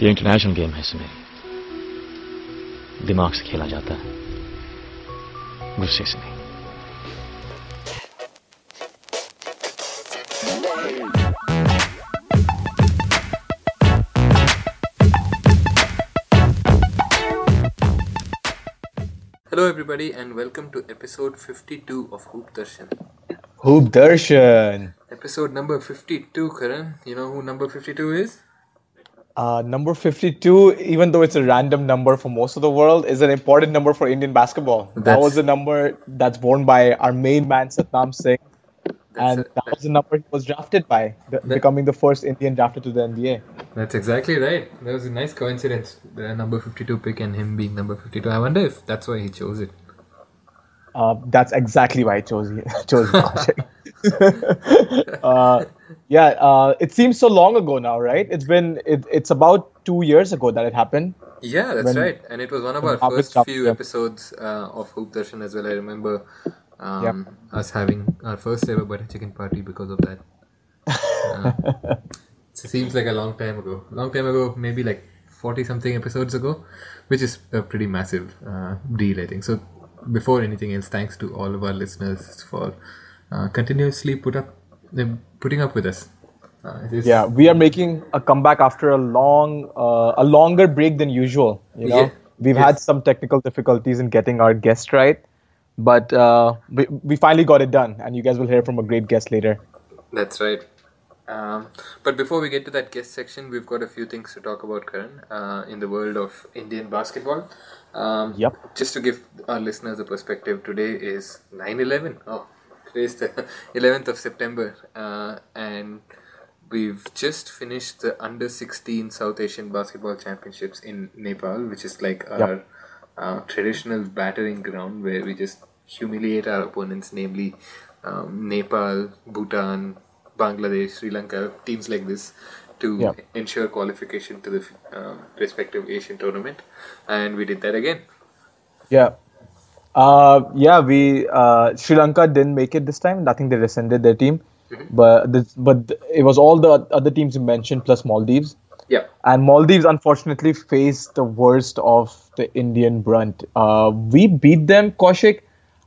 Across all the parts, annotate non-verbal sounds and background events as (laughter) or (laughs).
ये international game है इसमें। दिमाग से खेला जाता है। गुस्से से नहीं। Hello everybody and welcome to episode 52 of hoop Darshan hoop Darshan episode number 52 Karan you know who number 52 is Uh, number 52, even though it's a random number for most of the world, is an important number for Indian basketball. That was the number that's worn by our main man, Satnam Singh. and a- that was the number he was drafted by, the, becoming the first Indian drafted to the NBA. That's exactly right. That was a nice coincidence. The number 52 pick and him being number 52. I wonder if that's why he chose it. Uh, that's exactly why I chose (laughs) chose (laughs) (laughs) uh, yeah, uh, it seems so long ago now, right? It's been it, it's about two years ago that it happened. Yeah, that's When- right. And it was one of our first stuff, few yeah. episodes uh, of Hoop Darshan as well. I remember um, us having our first ever butter chicken party because of that. Uh, (laughs) it seems like a long time ago. Long time ago, maybe like 40 something episodes ago, which is a pretty massive uh, deal, I think. So, before anything else, thanks to all of our listeners for uh, continuously put up, uh, putting up with us. Uh, Yeah, we are making a comeback after a long, uh, a longer break than usual. You know, Yeah, we've yes. had some technical difficulties in getting our guest right, but uh, we, we finally got it done, and you guys will hear from a great guest later. That's right. Um, but before we get to that guest section, we've got a few things to talk about, Karan, uh, in the world of Indian basketball. Um, Yep. Just to give our listeners a perspective, today is 9 11. Oh, today is the 11th of September. Uh, and we've just finished the under 16 South Asian Basketball Championships in Nepal, which is like our uh, traditional battering ground where we just humiliate our opponents, namely um, Nepal, Bhutan, Bangladesh, Sri Lanka, teams like this, to Yeah. ensure qualification to the uh, respective Asian tournament. And we did that again. Yeah. Uh, yeah, we uh, Sri Lanka didn't make it this time. I think they rescinded their team, but this, but it was all the other teams you mentioned plus Maldives. Yeah. and Maldives unfortunately faced the worst of the Indian brunt. Uh, we beat them, Kaushik,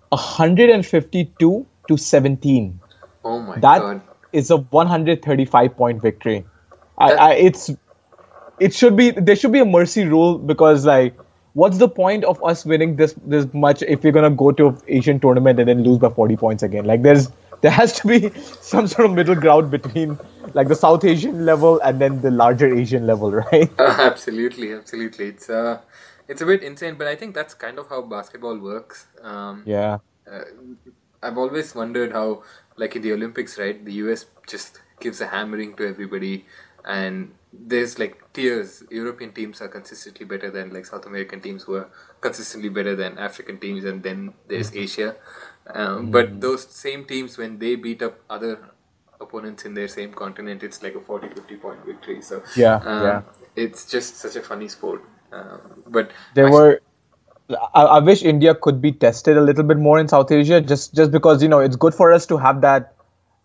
152 to 17. Oh my That god. is a 135 point victory. I, I, it's it should be there should be a mercy rule because like what's the point of us winning this this much if we're gonna go to an Asian tournament and then lose by 40 points again? Like there's there has to be (laughs) some sort of middle ground between like the South Asian level and then the larger Asian level, (laughs) right? (laughs) absolutely, absolutely. It's uh, it's a bit insane, but I think that's kind of how basketball works. Um, Yeah. uh, I've always wondered how, like in the Olympics, right, the US just gives a hammering to everybody, and there's like tiers. European teams are consistently better than like South American teams who are consistently better than African teams, and then there's Asia. Um, But those same teams, when they beat up other opponents in their same continent, it's like a 40 50 point victory. So, Yeah, um, yeah. it's just such a funny sport. Um, but There were. I, I wish India could be tested a little bit more in South Asia, just just because you know it's good for us to have that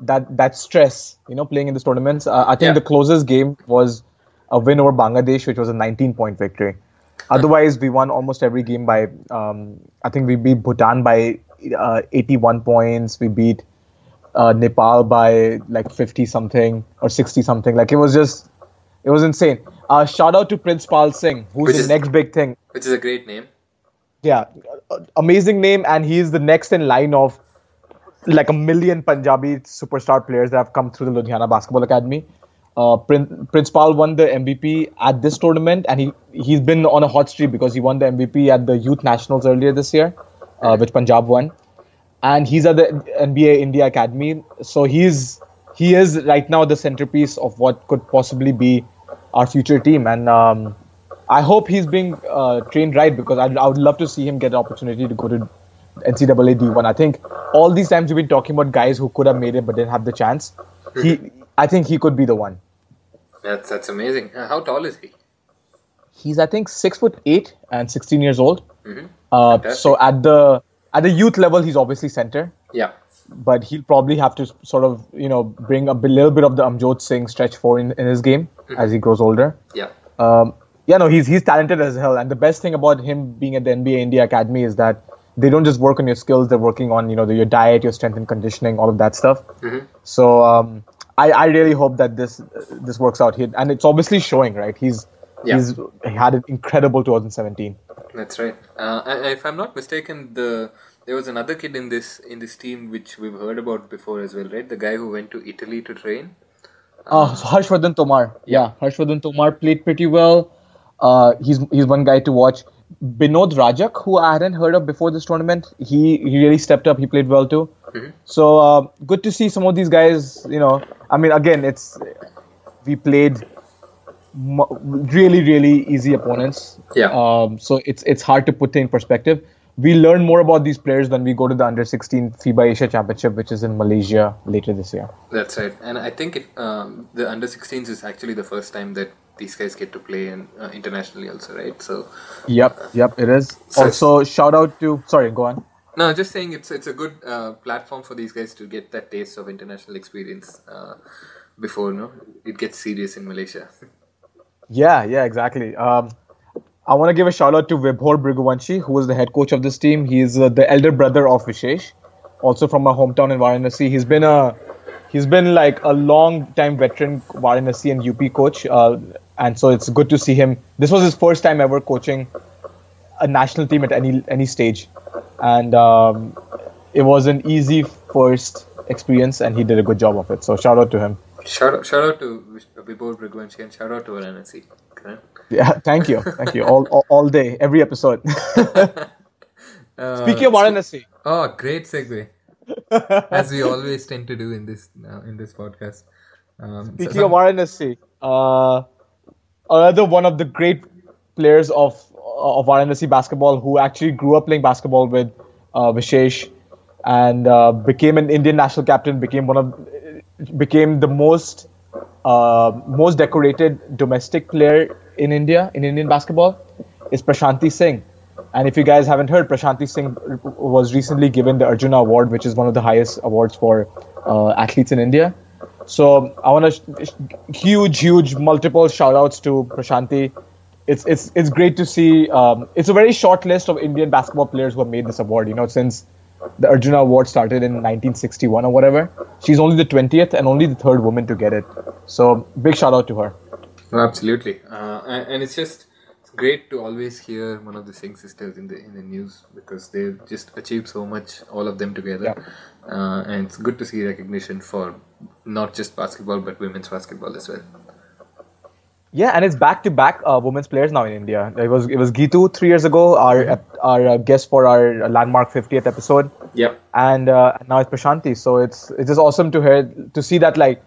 that that stress, you know, playing in these tournaments. Uh, I think Yeah. the closest game was a win over Bangladesh, which was a 19 point victory. Otherwise, we won almost every game by. Um, I think we beat Bhutan by uh, 81 points. We beat uh, Nepal by like 50 something or 60 something. Like it was just, it was insane. Uh, shout out to Prince Pal Singh, who's Which the is- next big thing which is a great name. yeah uh, amazing name and he's the next in line of like a million punjabi superstar players that have come through the ludhiana basketball academy. Uh, Prin- Prince Pal won the MVP at this tournament, and he he's been on a hot streak because he won the MVP at the Youth Nationals earlier this year, uh, which Punjab won, and he's at the NBA India Academy. So he's he is right now the centerpiece of what could possibly be our future team, and um, I hope he's being uh, trained right because I'd, I would love to see him get an opportunity to go to NCAA D1. I think all these times we've been talking about guys who could have made it but didn't have the chance. He, I think he could be the one. That's that's amazing. Uh, how tall is he? He's I think six foot eight and 16 years old. Mhm. Uh, so at the at the youth level, he's obviously center, Yeah. but he'll probably have to sort of you know bring a little bit of the Amjot Singh stretch four in, in his game as he grows older. Yeah. Um, yeah, no, he's he's talented as hell. And the best thing about him being at the NBA India Academy is that they don't just work on your skills; they're working on you know the, your diet, your strength and conditioning, all of that stuff. So um, I I really hope that this this works out here, and it's obviously showing, right? He's Yeah. he's he had an incredible 2017. That's right. Uh, if I'm not mistaken, the there was another kid in this in this team which we've heard about before as well, right? The guy who went to Italy to train. Uh, so Harshvardhan Tomar. Yeah, Harshvardhan Tomar played pretty well. Uh, he's he's one guy to watch. Binod Rajak, who I hadn't heard of before this tournament, he, he really stepped up. He played well too. So uh, good to see some of these guys. You know, I mean, again, it's we played really really easy opponents. Yeah. Um, so it's it's hard to put in perspective. We learn more about these players when we go to the under 16 FIBA Asia Championship, which is in Malaysia later this year. That's right. And I think it, um, the under 16s is actually the first time that these guys get to play in, uh, internationally also, right? So Yep, yep, it is. So- also, shout out to sorry, go on. no, just saying it's it's a good uh, platform for these guys to get that taste of international experience uh, before no it gets serious in Malaysia. (laughs) Yeah, yeah, exactly. Um, I want to give a shout out to Vibhor Bhriguvanshi, who is the head coach of this team. He's uh, the elder brother of Vishesh, also from my hometown in Varanasi. He's been a he's been like a long time veteran Varanasi and UP coach, uh, and so it's good to see him. This was his first time ever coaching a national team at any any stage, and um, it was an easy first experience, and he did a good job of it. So shout out to him. shout out, shout out to Vibhor Bhriguvanshi and shout out to. Correct? Yeah, (laughs) thank you, thank you. All all, all day, every episode. (laughs) Uh, Speaking of Varanasi, Oh, great segue. As we always tend to do in this uh, in this podcast. Um, speaking some- of Varanasi, uh, another one of the great players of of Varanasi basketball who actually grew up playing basketball with uh, Vishesh and uh, became an Indian national captain, became one of became the most uh, most decorated domestic player in India in Indian basketball is Prashanti Singh. And if you guys haven't heard, Prashanti Singh was recently given the Arjuna Award, which is one of the highest awards for uh, athletes in India. So I want to sh- huge, huge multiple shout outs to Prashanti. It's it's it's great to see. Um, it's a very short list of Indian basketball players who have made this award. You know, since the Arjuna Award started in 1961 or whatever, she's only the 20th and only the third woman to get it. So big shout out to her. Absolutely, uh, and, it's just great to always hear one of the Singh sisters in the in the news because they've just achieved so much, all of them together, uh, and it's good to see recognition for not just basketball but women's basketball as well. Yeah, and it's back to back uh, women's players now in India. It was it was Geethu three years ago, our our uh, guest for our landmark 50th episode. Yep. and uh, now it's Prashanti. So it's it's just awesome to hear to see that like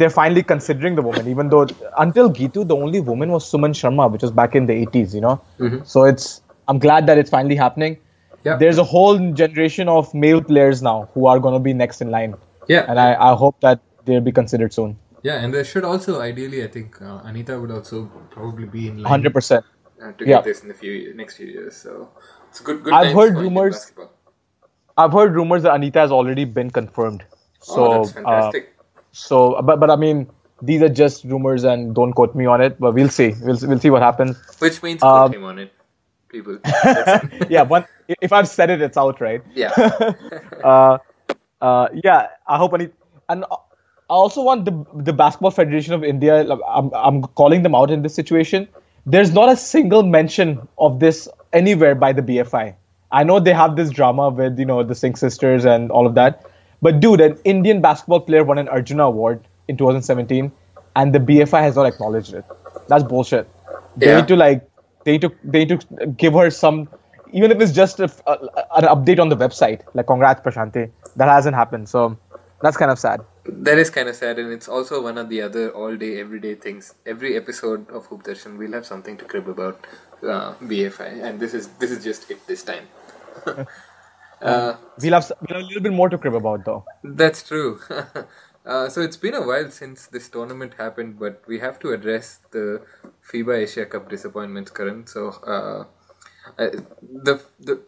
they're finally considering the woman, even though until Geethu the only woman was Suman Sharma, which was back in the 80s, you know. So it's I'm glad that it's finally happening. Yeah. There's a whole generation of male players now who are going to be next in line, Yeah. and I, I hope that they'll be considered soon. Yeah, and there should also ideally, I think uh, Anita would also probably be in line 100. percent uh, to Yeah. get this in the few next few years. So it's good. Good. I've heard rumors- I've heard rumors that Anita has already been confirmed. So oh, that's uh, fantastic. So but but I mean these are just rumors and don't quote me on it. But we'll see. We'll we'll see what happens. Which means um, put him on it, people. (laughs) Yeah, one if I've said it, it's out, right? yeah. (laughs) Uh, uh, yeah, I hope any and I also want the the Basketball Federation of India. I'm I'm calling them out in this situation. There's not a single mention of this anywhere by the BFI. I know they have this drama with you know the Singh sisters and all of that, but dude, an Indian basketball player won an Arjuna Award in 2017, and the BFI has not acknowledged it. That's bullshit. They Yeah. need to like they need to they need to give her some even if it's just a, a, an update on the website like congrats prashanti that hasn't happened so that's kind of sad That is kind of sad, and it's also one of the other all-day, everyday things. Every episode of Hoop Darshan, we'll have something to crib about uh, BFI, and this is this is just it this time. (laughs) uh, we'll have, we'll have a little bit more to crib about though That's true. (laughs) uh, so it's been a while since this tournament happened, but we have to address the FIBA Asia Cup disappointments, Karan. So uh, uh, the the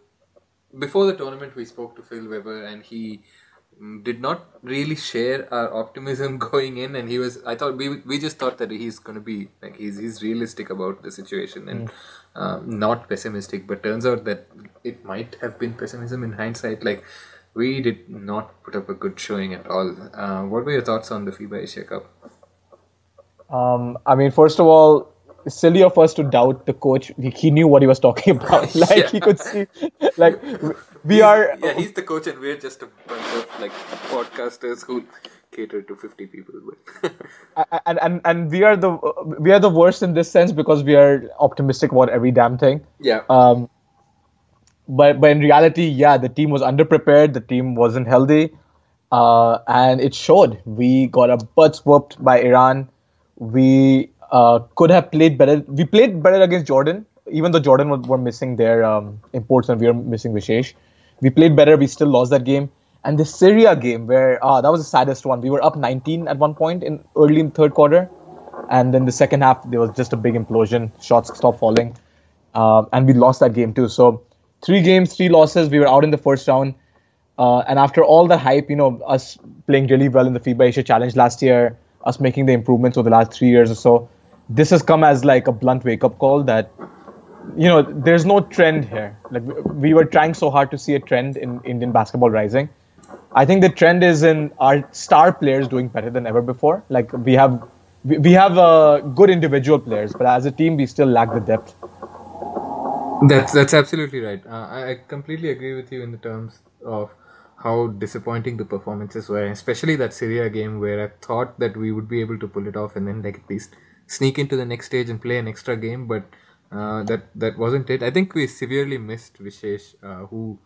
before the tournament, we spoke to Phil Weber, and he did not really share our optimism (laughs) going in, and he was. I thought we we just thought that he's going to be like he's he's realistic about the situation and um, not pessimistic. But turns out that it might have been pessimism in hindsight. Like we did not put up a good showing at all. Uh, what were your thoughts on the FIBA Asia Cup? Um, I mean, first of all, silly of us to doubt the coach. He, he knew what he was talking (laughs) about. (laughs) Like Yeah. he could see, like we are. Yeah, he's the coach, and we're just a bunch of like podcasters who cater to fifty people. (laughs) But and, and and we are the we are the worst in this sense because we are optimistic about every damn thing. yeah, Um, but but in reality, yeah, the team was underprepared. The team wasn't healthy, uh, and it showed. We got our butts whooped by Iran. We uh, could have played better. We played better against Jordan, even though Jordan were, were missing their um, imports and we were missing Vishesh. We played better. We still lost that game. And the Syria game, where ah, that was the saddest one. We were up 19 at one point in early in third quarter, and then the second half there was just a big implosion. Shots stopped falling, um, and we lost that game too. So three games, three losses. We were out in the first round, uh, and after all the hype, you know, us playing really well in the FIBA Asia Challenge last year, us making the improvements over the last three years or so, this has come as like a blunt wake-up call that you know there's no trend here. Like we- we were trying so hard to see a trend in Indian basketball rising. I think the trend is in our star players doing better than ever before. Like we have, we, have uh, good individual players, but as a team, we still lack the depth. That's that's absolutely right. Uh, I completely agree with you in the terms of how disappointing the performances were, especially that Syria game where I thought that we would be able to pull it off and then like at least sneak into the next stage and play an extra game, but uh, that that wasn't it. I think we severely missed Vishesh, uh, who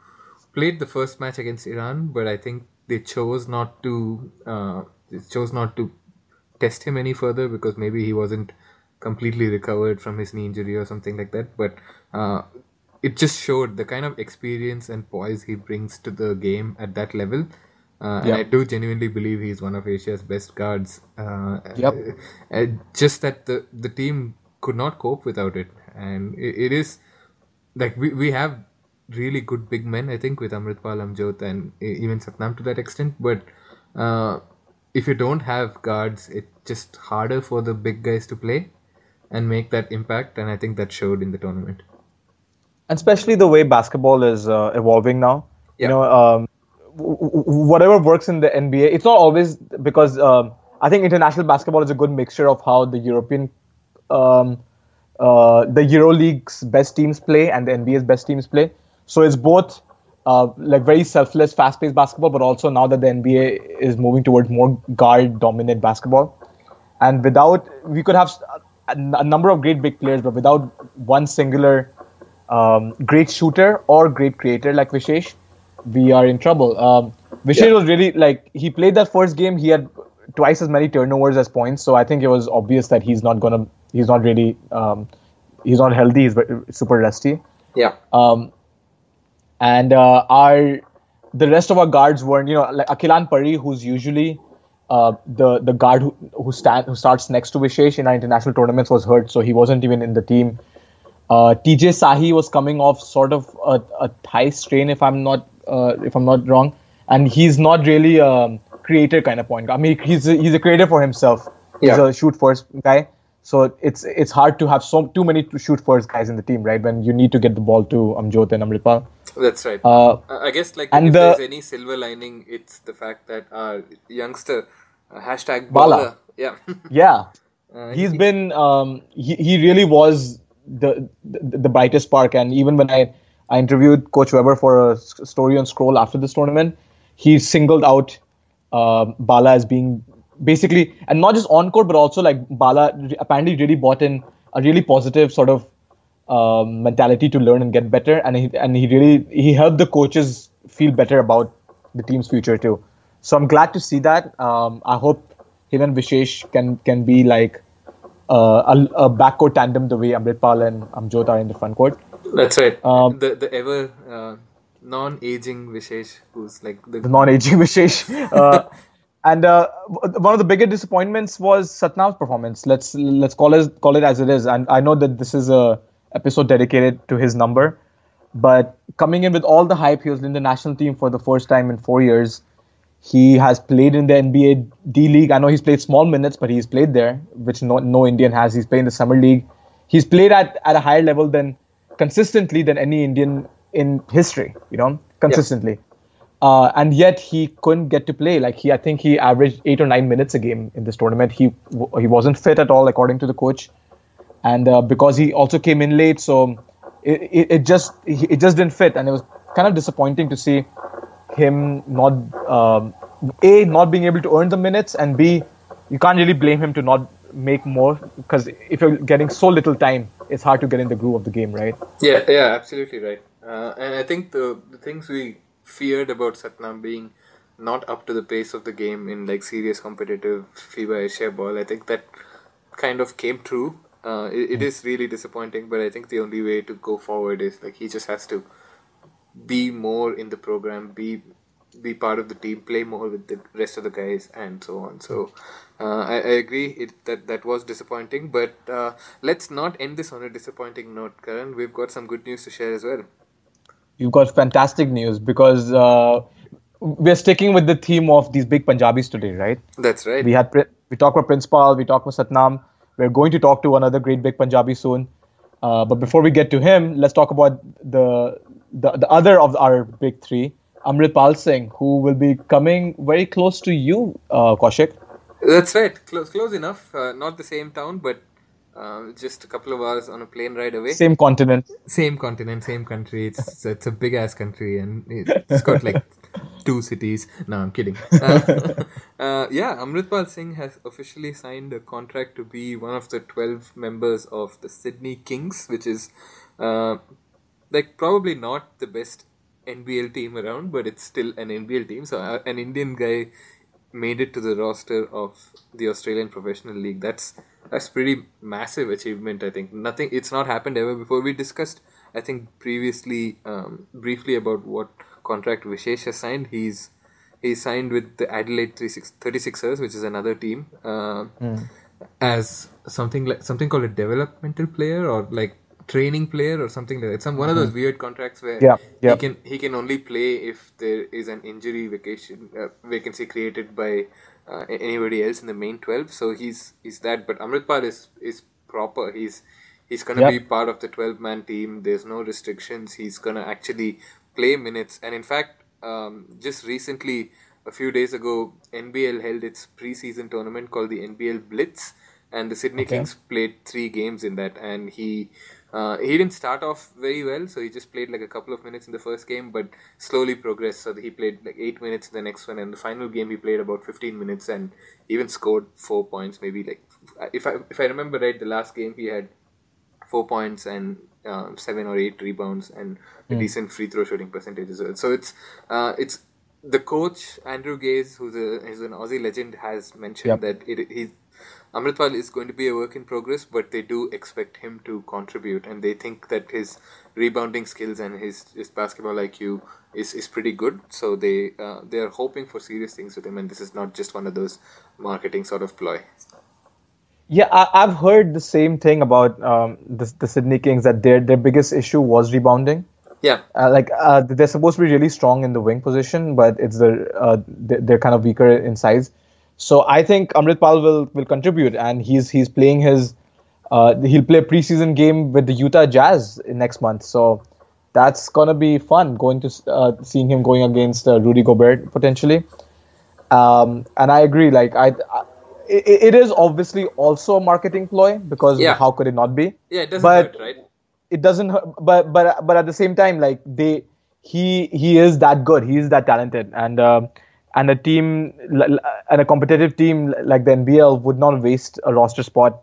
played the first match against Iran, but I think they chose not to uh, chose not to test him any further because maybe he wasn't completely recovered from his knee injury or something like that. But uh, it just showed the kind of experience and poise he brings to the game at that level. Uh, And I do genuinely believe he's one of Asia's best guards. Uh, Yep. uh, just that the the team could not cope without it, and it, it is like we, we have really good big men. I think with Amritpal Amjot and even Satnam to that extent, but uh, if you don't have guards, it's just harder for the big guys to play and make that impact. And I think that showed in the tournament. and especially the way basketball is uh, evolving now. Yeah. You know, um, w- w- whatever works in the NBA, it's not always because um, I think international basketball is a good mixture of how the European, um, uh, the EuroLeague's best teams play and the NBA's best teams play. So it's both uh, like very selfless, fast-paced basketball, but also now that the NBA is moving towards more guard-dominant basketball and without we could have a, a number of great big players, but without one singular um, great shooter or great creator like Vishesh, we are in trouble. Um, Vishesh Yeah. was really like he played that first game. He had twice as many turnovers as points, so I think it was obvious that he's not gonna. He's not really. Um, he's not healthy. He's super rusty. Yeah. Um, and uh, our the rest of our guards weren't, you know, like Akilan Pari, who's usually uh, the the guard who who stand who starts next to Vishesh in our international tournaments was hurt, so he wasn't even in the team. Uh, TJ Sahi was coming off sort of a, a thigh strain, if I'm not uh, if I'm not wrong, and he's not really a creator kind of point. guard. I mean, he's a, he's a creator for himself. He's Yeah. a shoot first guy. So it's it's hard to have so too many to shoot first guys in the team, right? When you need to get the ball to Amjot and Amritpal. That's right. Uh, I guess like and if the- there's any silver lining, it's the fact that our youngster uh, hashtag Bala. baller. Yeah. (laughs) yeah, Uh, he's he- been um, he, he really was the, the the brightest spark and even when i i interviewed coach weber for a story on scroll after this tournament he singled out um bala as being basically and not just on court but also like bala apparently really bought in a really positive sort of um, mentality to learn and get better and he and he really he helped the coaches feel better about the team's future too so i'm glad to see that um, i hope him and vishesh can can be like uh, a, a backcourt tandem the way Amritpal and Amjot are in the front court. That's right. Um, the the ever uh, non-aging Vishesh, who's like the, The non-aging (laughs) Vishesh. Uh, and uh, one of the bigger disappointments was Satnam's performance. Let's let's call it call it as it is. And I know that this is a episode dedicated to his number, but coming in with all the hype, he was in the national team for the first time in four years. He has played in the NBA D League. I know he's played small minutes, but he's played there, which no, no Indian has. He's played in the Summer League. He's played at, at a higher level than consistently than any Indian in history, you know, consistently. Uh, and yet he couldn't get to play. Like he, I think he averaged eight or nine minutes a game in this tournament. He he wasn't fit at all, according to the coach, and uh, because he also came in late, so it, it, it just it just didn't fit, and it was kind of disappointing to see him not um, a not being able to earn the minutes, and b you can't really blame him to not make more because if you're getting so little time, it's hard to get in the groove of the game, right? Yeah, yeah, absolutely right. Uh, and I think the the things we feared about Satnam being not up to the pace of the game in like serious competitive FIBA Asia ball, I think that kind of came true. Uh, it, it is really disappointing, but I think the only way to go forward is like he just has to be more in the program, be be part of the team, play more with the rest of the guys, and so on. So uh, I, I agree it, that that was disappointing, but uh, let's not end this on a disappointing note, Karan. We've got some good news to share as well. You've got fantastic news because uh, we're sticking with the theme of these big Punjabis today, right? That's right. We had we talked about Prince Pal, we talked about Satnam. We're going to talk to another great big Punjabi soon. Uh, but before we get to him, let's talk about the the, the other of our big three, Amritpal Singh, who will be coming very close to you, uh, Kaushik. That's right. Close, close enough. Uh, not the same town, but uh, just a couple of hours on a plane ride away. Same continent. Same continent, same country. It's it's a big ass country, and it's got like (laughs) two cities. No, I'm kidding. (laughs) Uh, (laughs) uh, yeah, Amritpal Singh has officially signed a contract to be one of the 12 members of the Sydney Kings, which is uh, like probably not the best NBL team around, but it's still an NBL team. So uh, an Indian guy made it to the roster of the Australian Professional League. That's that's pretty massive achievement. I think nothing. It's not happened ever before. We discussed, I think, previously, um, briefly about what contract Vishesh has signed. He's he signed with the Adelaide 36ers, which is another team, uh, mm. as something like something called a developmental player or like training player or something like that. Some one of those mm-hmm. weird contracts where yeah, yeah. he can he can only play if there is an injury vacation uh, vacancy created by uh, anybody else in the main twelve. So he's he's that. But Amritpal is is proper. He's he's gonna yep. be part of the twelve man team. There's no restrictions. He's gonna actually play minutes. And in fact, um, just recently, a few days ago, NBL held its preseason tournament called the NBL Blitz, and the Sydney okay. Kings played three games in that, and he uh, he didn't start off very well, so he just played like a couple of minutes in the first game, but slowly progressed. So he played like eight minutes in the next one, and the final game he played about fifteen minutes and even scored four points. Maybe like if I if I remember right, the last game he had four points and uh, seven or eight rebounds and a mm. decent free throw shooting percentage as well. So it's uh, it's the coach Andrew Gaze, who's a who's an Aussie legend, has mentioned yep. that it, he's Amritpal is going to be a work in progress, but they do expect him to contribute, and they think that his rebounding skills and his, his basketball IQ is, is pretty good. So they uh, they are hoping for serious things with him, and this is not just one of those marketing sort of ploy. Yeah, I, have heard the same thing about um, the, the Sydney Kings that their their biggest issue was rebounding. Yeah, uh, like uh, they're supposed to be really strong in the wing position, but it's the uh, they're kind of weaker in size. So I think Amritpal will will contribute, and he's he's playing his uh, he'll play a preseason game with the Utah Jazz next month. So that's gonna be fun going to uh, seeing him going against uh, Rudy Gobert potentially. Um, and I agree, like I, I it, it is obviously also a marketing ploy because yeah. how could it not be? Yeah, it doesn't but hurt, right? It doesn't hurt, but but but at the same time, like they he he is that good, he is that talented, and. Uh, and a team and a competitive team like the NBL would not waste a roster spot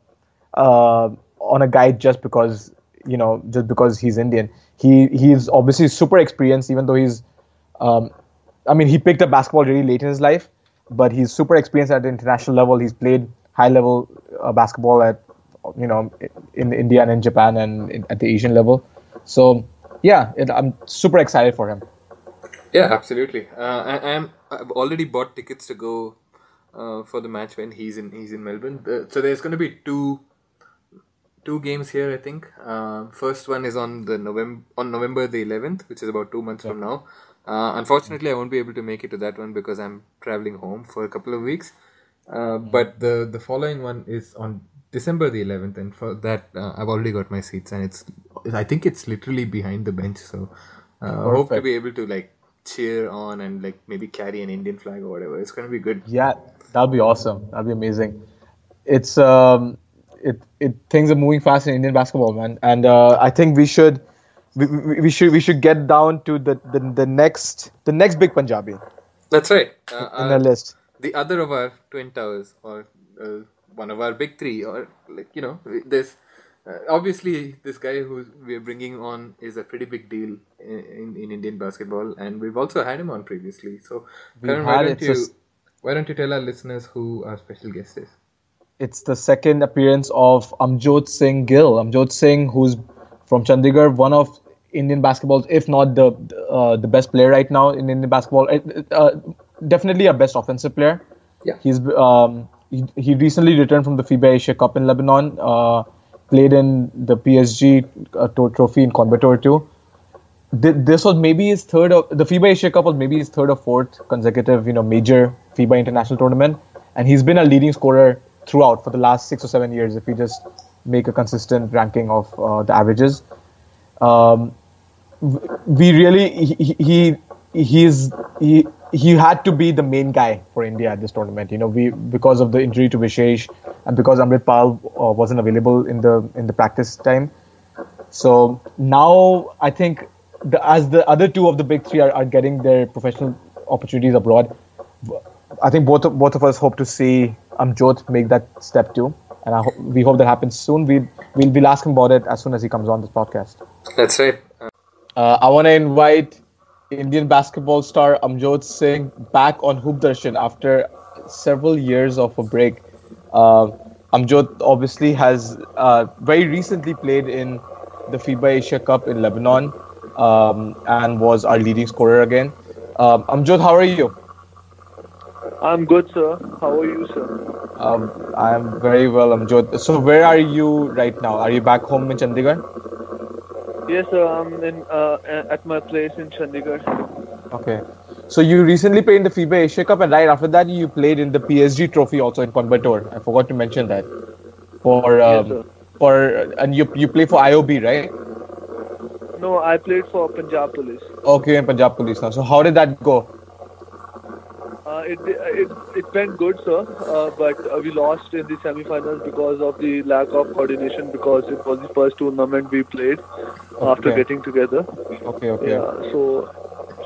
uh, on a guy just because you know just because he's Indian. He he's obviously super experienced, even though he's. Um, I mean, he picked up basketball really late in his life, but he's super experienced at the international level. He's played high level uh, basketball at you know in India and in Japan and in, at the Asian level. So yeah, it, I'm super excited for him. Yeah, absolutely. Uh, I, am I've already bought tickets to go uh, for the match when he's in he's in Melbourne. so there's going to be two two games here. I think. Uh, first one is on the November on November the 11th, which is about two months yeah. from now. Uh, unfortunately, I won't be able to make it to that one because I'm traveling home for a couple of weeks. Uh, but the the following one is on December the 11th, and for that uh, I've already got my seats, and it's I think it's literally behind the bench, so uh, I hope to be able to like cheer on and like maybe carry an Indian flag or whatever. It's gonna be good. Yeah, that'll be awesome. That'll be amazing. It's um, it it things are moving fast in Indian basketball, man, and uh, I think we should. We, we, we should we should get down to the, the, the next the next big Punjabi That's right. Uh, in uh, the list. the other of our twin towers or uh, one of our big three or like you know there's uh, obviously this guy who we're bringing on is a pretty big deal in, in, in indian basketball and we've also had him on previously so Karan, why don't you why don't you tell our listeners who our special guest is It's the second appearance of Amjot Singh Gill. Amjot Singh, who's from Chandigarh, one of Indian basketball's, if not the uh, the best player right now in Indian basketball. Uh, definitely a best offensive player. Yeah. He's um, he, he recently returned from the FIBA Asia Cup in Lebanon. Uh, played in the PSG uh, trophy in Coimbatore too. This was maybe his third. Of, the FIBA Asia Cup was maybe his third or fourth consecutive, you know, major FIBA international tournament, and he's been a leading scorer throughout for the last six or seven years. If we just make a consistent ranking of uh, the averages, um, we really he, he he's he he had to be the main guy for India at this tournament. You know, we because of the injury to Vishesh and because Amrit Pal uh, wasn't available in the in the practice time. So now I think the, as the other two of the big three are, are getting their professional opportunities abroad, I think both of, both of us hope to see Amjot make that step too, and I ho- we hope that happens soon. We we'll, we'll ask him about it as soon as he comes on this podcast. that's right uh, Uh, I want to invite Indian basketball star Amjot Singh back on Hoop Darshan after several years of a break. Uh, Amjot obviously has uh, very recently played in the FIBA Asia Cup in Lebanon um, and was our leading scorer again. Um, Amjot, how are you? I'm good, sir. How are you, sir? Um, I am very well, Amjot. So, where are you right now? Are you back home in Chandigarh? Yes, sir. I'm in uh, at my place in Chandigarh. Okay. So you recently played in the FIBA Asia Cup, and right after that, you played in the PSG Trophy also in Coimbatore. I forgot to mention that. For um, sir. for and you you play for IOB, right? No, I played for Punjab Police. Okay, in Punjab Police now. So how did that go? Uh, it, it it went good, sir. Uh, but uh, we lost in the semi-finals because of the lack of coordination. Because it was the first tournament we played after getting together. Okay, okay. Yeah. So,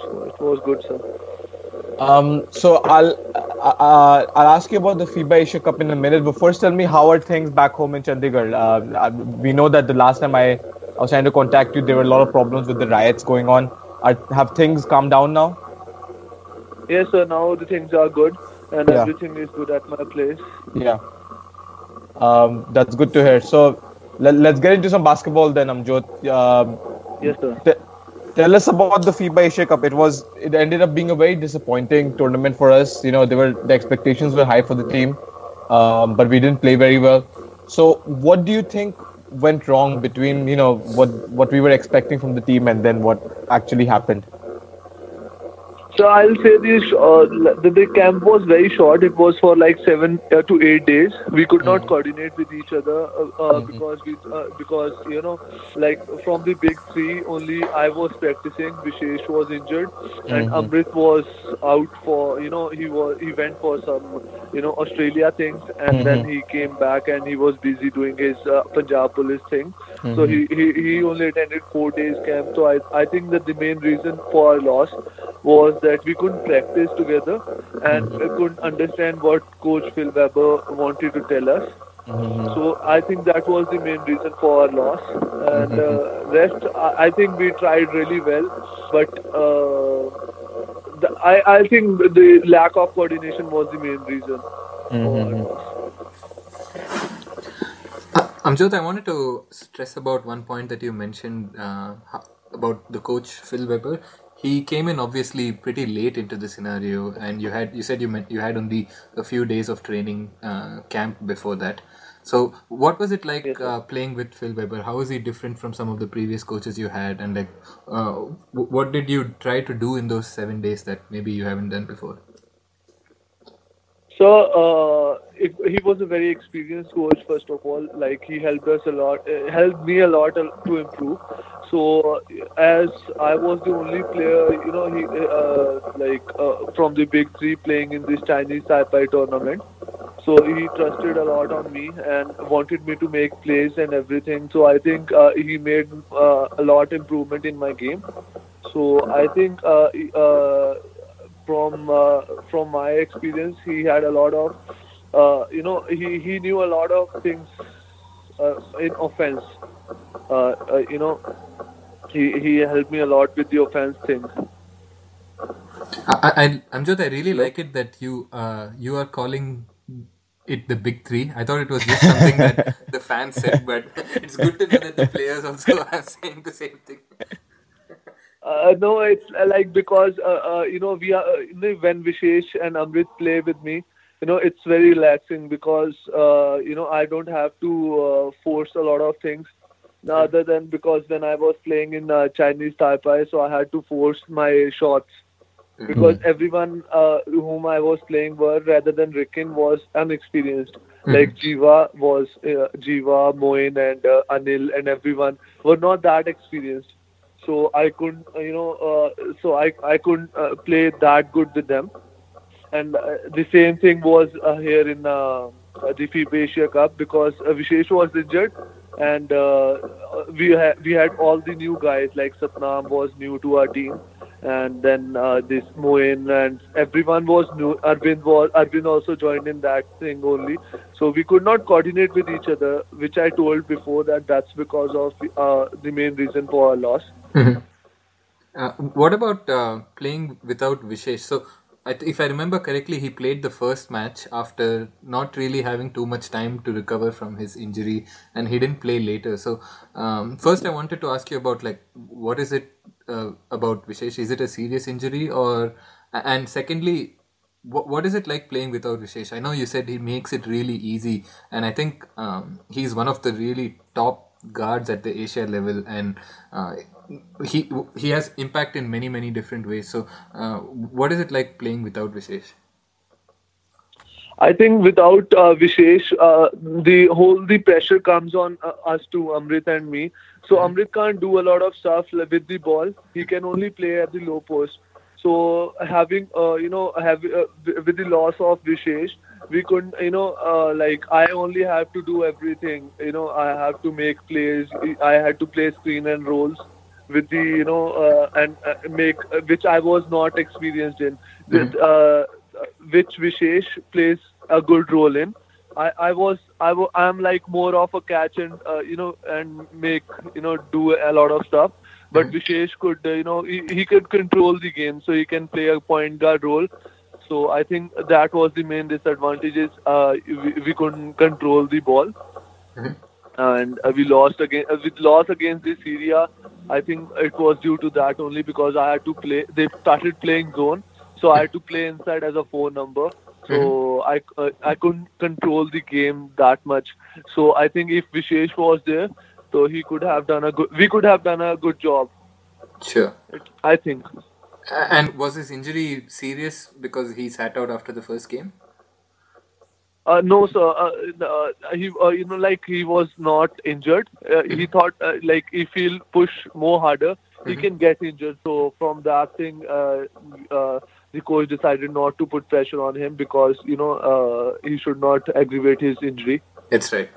so it was good, sir. Um. So I'll uh, I'll ask you about the FIBA Asia Cup in a minute. But first, tell me how are things back home in Chandigarh? Uh, uh, we know that the last time I, I was trying to contact you, there were a lot of problems with the riots going on. Are, have things calmed down now? Yes, sir. Now the things are good, and Yeah. everything is good at my place. Yeah. Um, that's good to hear. So let, let's get into some basketball then, Amjot. Um, Yes, sir. t- tell us about the FIBA Asia Cup. It was it ended up being a very disappointing tournament for us. You know, there were the expectations were high for the team, um, but we didn't play very well. So what do you think went wrong between you know what what we were expecting from the team and then what actually happened? So I'll say this: uh, the, the camp was very short. It was for like seven uh, to eight days. We could not coordinate with each other uh, uh, because we uh, because you know, like from the big three, only I was practicing. Vishesh was injured, and Mhm. Amrit was out for you know he was he went for some you know Australia things, and then Mhm. he came back and he was busy doing his uh, Punjab police thing. So he, mm-hmm. he, he only attended four days camp. So I, I think that the main reason for our loss was that we couldn't practice together and we mm-hmm. couldn't understand what Coach Phil Weber wanted to tell us. Mm-hmm. So I think that was the main reason for our loss. And uh, rest, I, I think we tried really well, but uh, the, I, I think the lack of coordination was the main reason for our loss. Amjot, I wanted to stress about one point that you mentioned uh, about the coach Phil Weber. He came in obviously pretty late into the scenario, and you had you said you meant you had only a few days of training uh, camp before that. So, what was it like uh, playing with Phil Weber? How is he different from some of the previous coaches you had? And like, uh, w- what did you try to do in those seven days that maybe you haven't done before? So uh, it, he was a very experienced coach. First of all, like he helped us a lot, uh, helped me a lot uh, to improve. So uh, as I was the only player, you know, he uh, like uh, from the big three playing in this Chinese Taipei tournament. So he trusted a lot on me and wanted me to make plays and everything. So I think he made a lot improvement in my game. So I think from uh, from my experience, he had a lot of uh, you know he, he knew a lot of things uh, in offense. Uh, uh, you know he he helped me a lot with the offense things. I, I, Amjad, I really like it that you uh, you are calling it the big three. I thought it was just something that (laughs) the fans said, but it's good to know that the players also (laughs) are saying the same thing. Uh, no, it's uh, like because uh, uh, you know we are uh, when Vishesh and Amrit play with me, you know it's very relaxing because uh, you know I don't have to uh, force a lot of things. Other than because when I was playing in uh, Chinese Taipei, so I had to force my shots because everyone uh, whom I was playing were rather than Rikin was unexperienced. Like Jiva was uh, Jiva, Moin, and uh, Anil, and everyone were not that experienced so I couldn't, uh, you know, uh, so I I couldn't uh, play that good with them. And uh, the same thing was uh, here in uh, the FIBA Asia Cup because uh, Vishesh was injured, and we we had all the new guys like Satnam was new to our team, and then this Moin and everyone was new. Arvind was Arvind also joined in that thing only, so we could not coordinate with each other, which I told before that that's because of the main reason for our loss. Uh, what about uh, playing without Vishesh? So, if I remember correctly, he played the first match after not really having too much time to recover from his injury, and he didn't play later. So, um, first, I wanted to ask you about like what is it uh, about Vishesh? Is it a serious injury, or and secondly, what, what is it like playing without Vishesh? I know you said he makes it really easy, and I think um, he's one of the really top guards at the Asia level, and uh, he he has impact in many many different ways. So, uh, what is it like playing without Vishesh? I think without uh, Vishesh, uh, the whole the pressure comes on uh, us two, Amrit and me. So Amrit can't do a lot of stuff with the ball. He can only play at the low post. So having uh, you know have uh, with the loss of Vishesh, we couldn't you know uh, like I only have to do everything. You know I have to make plays. I had to play screen and rolls with the you know uh, and uh, make uh, which I was not experienced in. With, uh, which Vishesh plays a good role in. I, I was I I am like more of a catch and uh, you know and make you know do a lot of stuff. But Vishesh could uh, you know he, he could control the game, so he can play a point guard role. So I think that was the main disadvantage is uh, we, we couldn't control the ball, and we lost again. Uh, with loss against the Syria, I think it was due to that only because I had to play. They started playing zone, so I had to play inside as a four number. So I uh, I couldn't control the game that much. So I think if Vishesh was there, so he could have done a good. We could have done a good job. Sure. I think. And was his injury serious because he sat out after the first game? Uh, no, sir. Uh, uh, he, uh, you know, like he was not injured. Uh, he thought, uh, like, if he'll push more harder, he can get injured. So from that thing, uh, uh, the coach decided not to put pressure on him because you know uh, he should not aggravate his injury. That's right.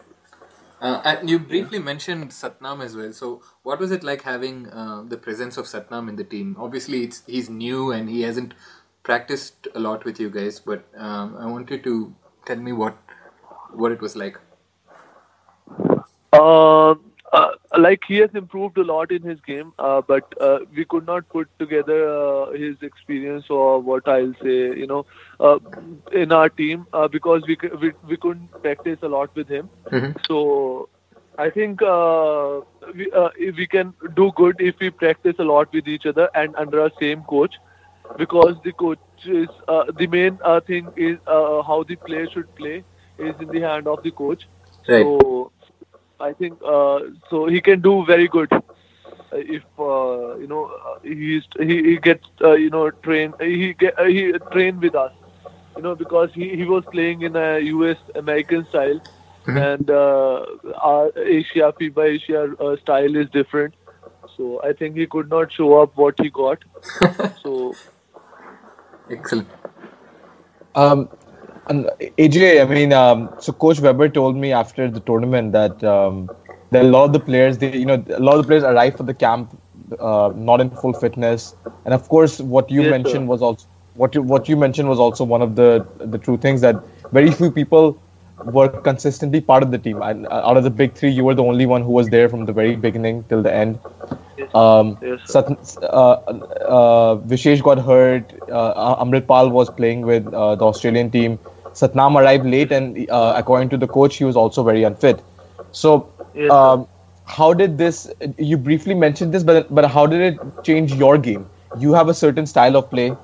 Uh, and you briefly mentioned Satnam as well. So, what was it like having uh, the presence of Satnam in the team? Obviously, it's he's new and he hasn't practiced a lot with you guys. But um, I wanted to tell me what what it was like. Uh, uh, like he has improved a lot in his game, uh, but uh, we could not put together uh, his experience or what I'll say, you know, uh, in our team uh, because we, we we couldn't practice a lot with him. So I think uh, we uh, if we can do good if we practice a lot with each other and under our same coach, because the coach is uh, the main uh, thing is uh, how the player should play is in the hand of the coach. Right. So I think uh, so he can do very good if uh, you know uh, he's he, he gets uh, you know train he get uh, he train with us you know because he, he was playing in a US American style Mhm. and uh, our Asia FIBA Asia uh, style is different so I think he could not show up what he got (laughs) so Excellent. Um, and AJ, I mean, um, so Coach Weber told me after the tournament that um, that a lot of the players, they, you know, a lot of the players arrive for the camp uh, not in full fitness, and of course, what you Yes, sir. mentioned was also what you what you mentioned was also one of the the true things that very few people were consistently part of the team. And out of the big three, you were the only one who was there from the very beginning till the end. Um, Yes. Sat, uh, uh, Vishesh got hurt. Uh, Amrit Pal was playing with uh, the Australian team. Satnam arrived late, and uh, according to the coach, he was also very unfit. So, Yes, um, how did this? You briefly mentioned this, but but how did it change your game? You have a certain style of play,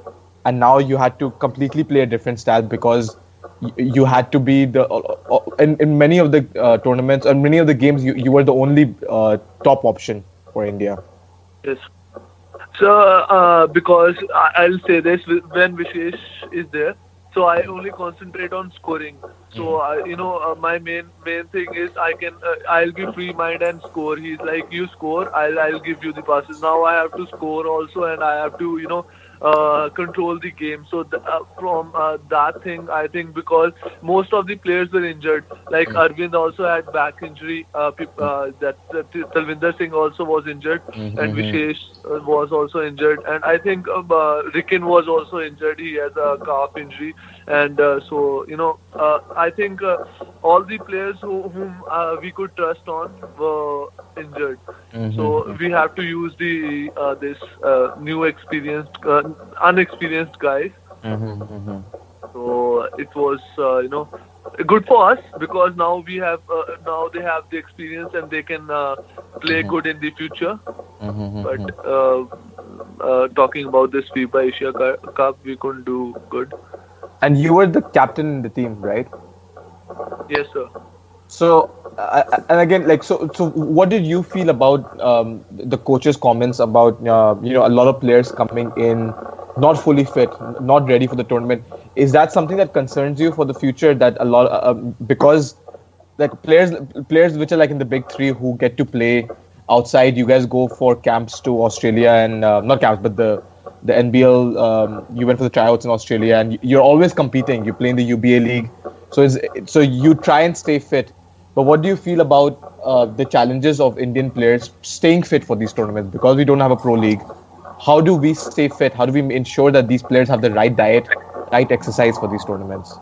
and now you had to completely play a different style because you had to be the uh, in, in many of the uh, tournaments and many of the games you, you were the only uh, top option for India. Yes. So, uh, because I'll say this when Vishesh is there, so I only concentrate on scoring. So, I, you know, uh, my main main thing is I can uh, I'll be free mind and score. He's like, you score, I'll I'll give you the passes. Now I have to score also, and I have to you know uh, control the game. So th- uh, from uh, that thing, I think because most of the players were injured, like Arvind also had back injury. Uh, peop- uh, that, that Talvinder Singh also was injured, and Vishesh uh, was also injured, and I think uh, Rikin was also injured. He has a calf injury, and uh, so you know, uh, I think uh, all the players who, whom uh, we could trust on were injured. So we have to use the uh, this uh, new experienced, unexperienced guys. So it was uh, you know good for us because now we have uh, now they have the experience and they can uh, play good in the future. But uh, uh, talking about this FIBA Asia Cu- Cup, we couldn't do good. And you were the captain in the team, right? Yes, sir. So, uh, and again, like, so, so, what did you feel about um, the coach's comments about, uh, you know, a lot of players coming in not fully fit, not ready for the tournament? Is that something that concerns you for the future? That a lot, uh, because, like, players, players which are like in the big three who get to play outside, you guys go for camps to Australia and uh, not camps, but the the NBL. Um, you went for the tryouts in Australia, and you're always competing. You play in the UBA league, so so you try and stay fit. But what do you feel about uh, the challenges of Indian players staying fit for these tournaments? Because we don't have a pro league, how do we stay fit? How do we ensure that these players have the right diet, right exercise for these tournaments?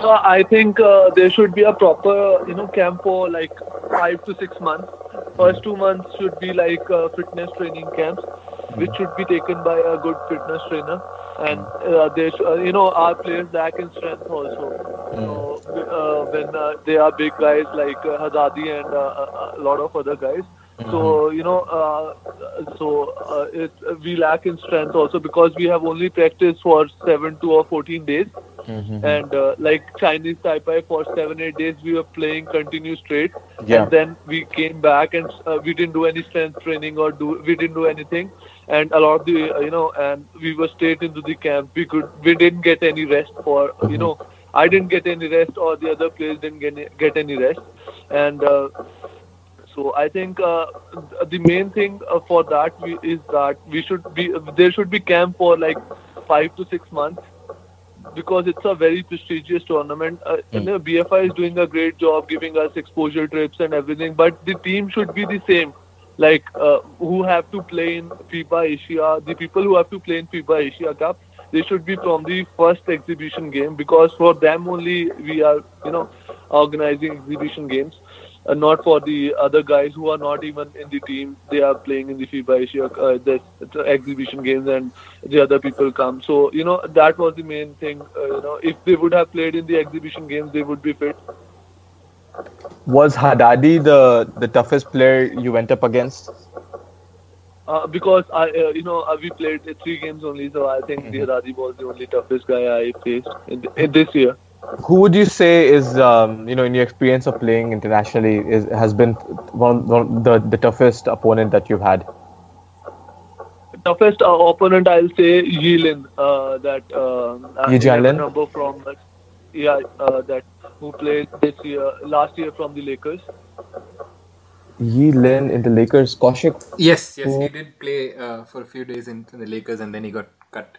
So I think uh, there should be a proper, you know, camp for like five to six months. First two months should be like uh, fitness training camps, which should be taken by a good fitness trainer. And uh, they, sh- uh, you know, our players lack in strength also. So uh, when uh, they are big guys like uh, Haddadi and uh, a a lot of other guys. So you know, uh, so uh, it, we lack in strength also because we have only practiced for seven to or fourteen days and uh, like Chinese Taipei for seven eight days we were playing continuous straight Yeah. and then we came back and uh, we didn't do any strength training or do we didn't do anything and a lot of the uh, you know and we were straight into the camp we could we didn't get any rest for you know I didn't get any rest or the other players didn't get any, get any rest and uh, so I think uh, the main thing uh, for that we, is that we should be there should be camp for like five to six months because it's a very prestigious tournament. Uh, you know, BFI is doing a great job giving us exposure trips and everything, but the team should be the same. Like uh, who have to play in FIBA Asia, the people who have to play in FIBA Asia Cup, they should be from the first exhibition game because for them only we are, you know, organizing exhibition games. Uh, not for the other guys who are not even in the team. They are playing in the FIBA Asia uh, the, the exhibition games, and the other people come. So you know that was the main thing. Uh, you know, if they would have played in the exhibition games, they would be fit. Was Haddadi the, the toughest player you went up against? Uh, because I, uh, you know, uh, we played uh, three games only, so I think the Haddadi was the only toughest guy I faced in, th- in this year. who would you say is um, you know in your experience of playing internationally is has been one, one the the toughest opponent that you've had? Toughest uh, opponent, I'll say Yilin. Uh, that uh, Yi Jianlian? number from yeah uh, that who played this year last year from the Lakers. Yi Lin in the Lakers. Kaushik. Yes, yes, he did play uh, for a few days in, in the Lakers and then he got cut.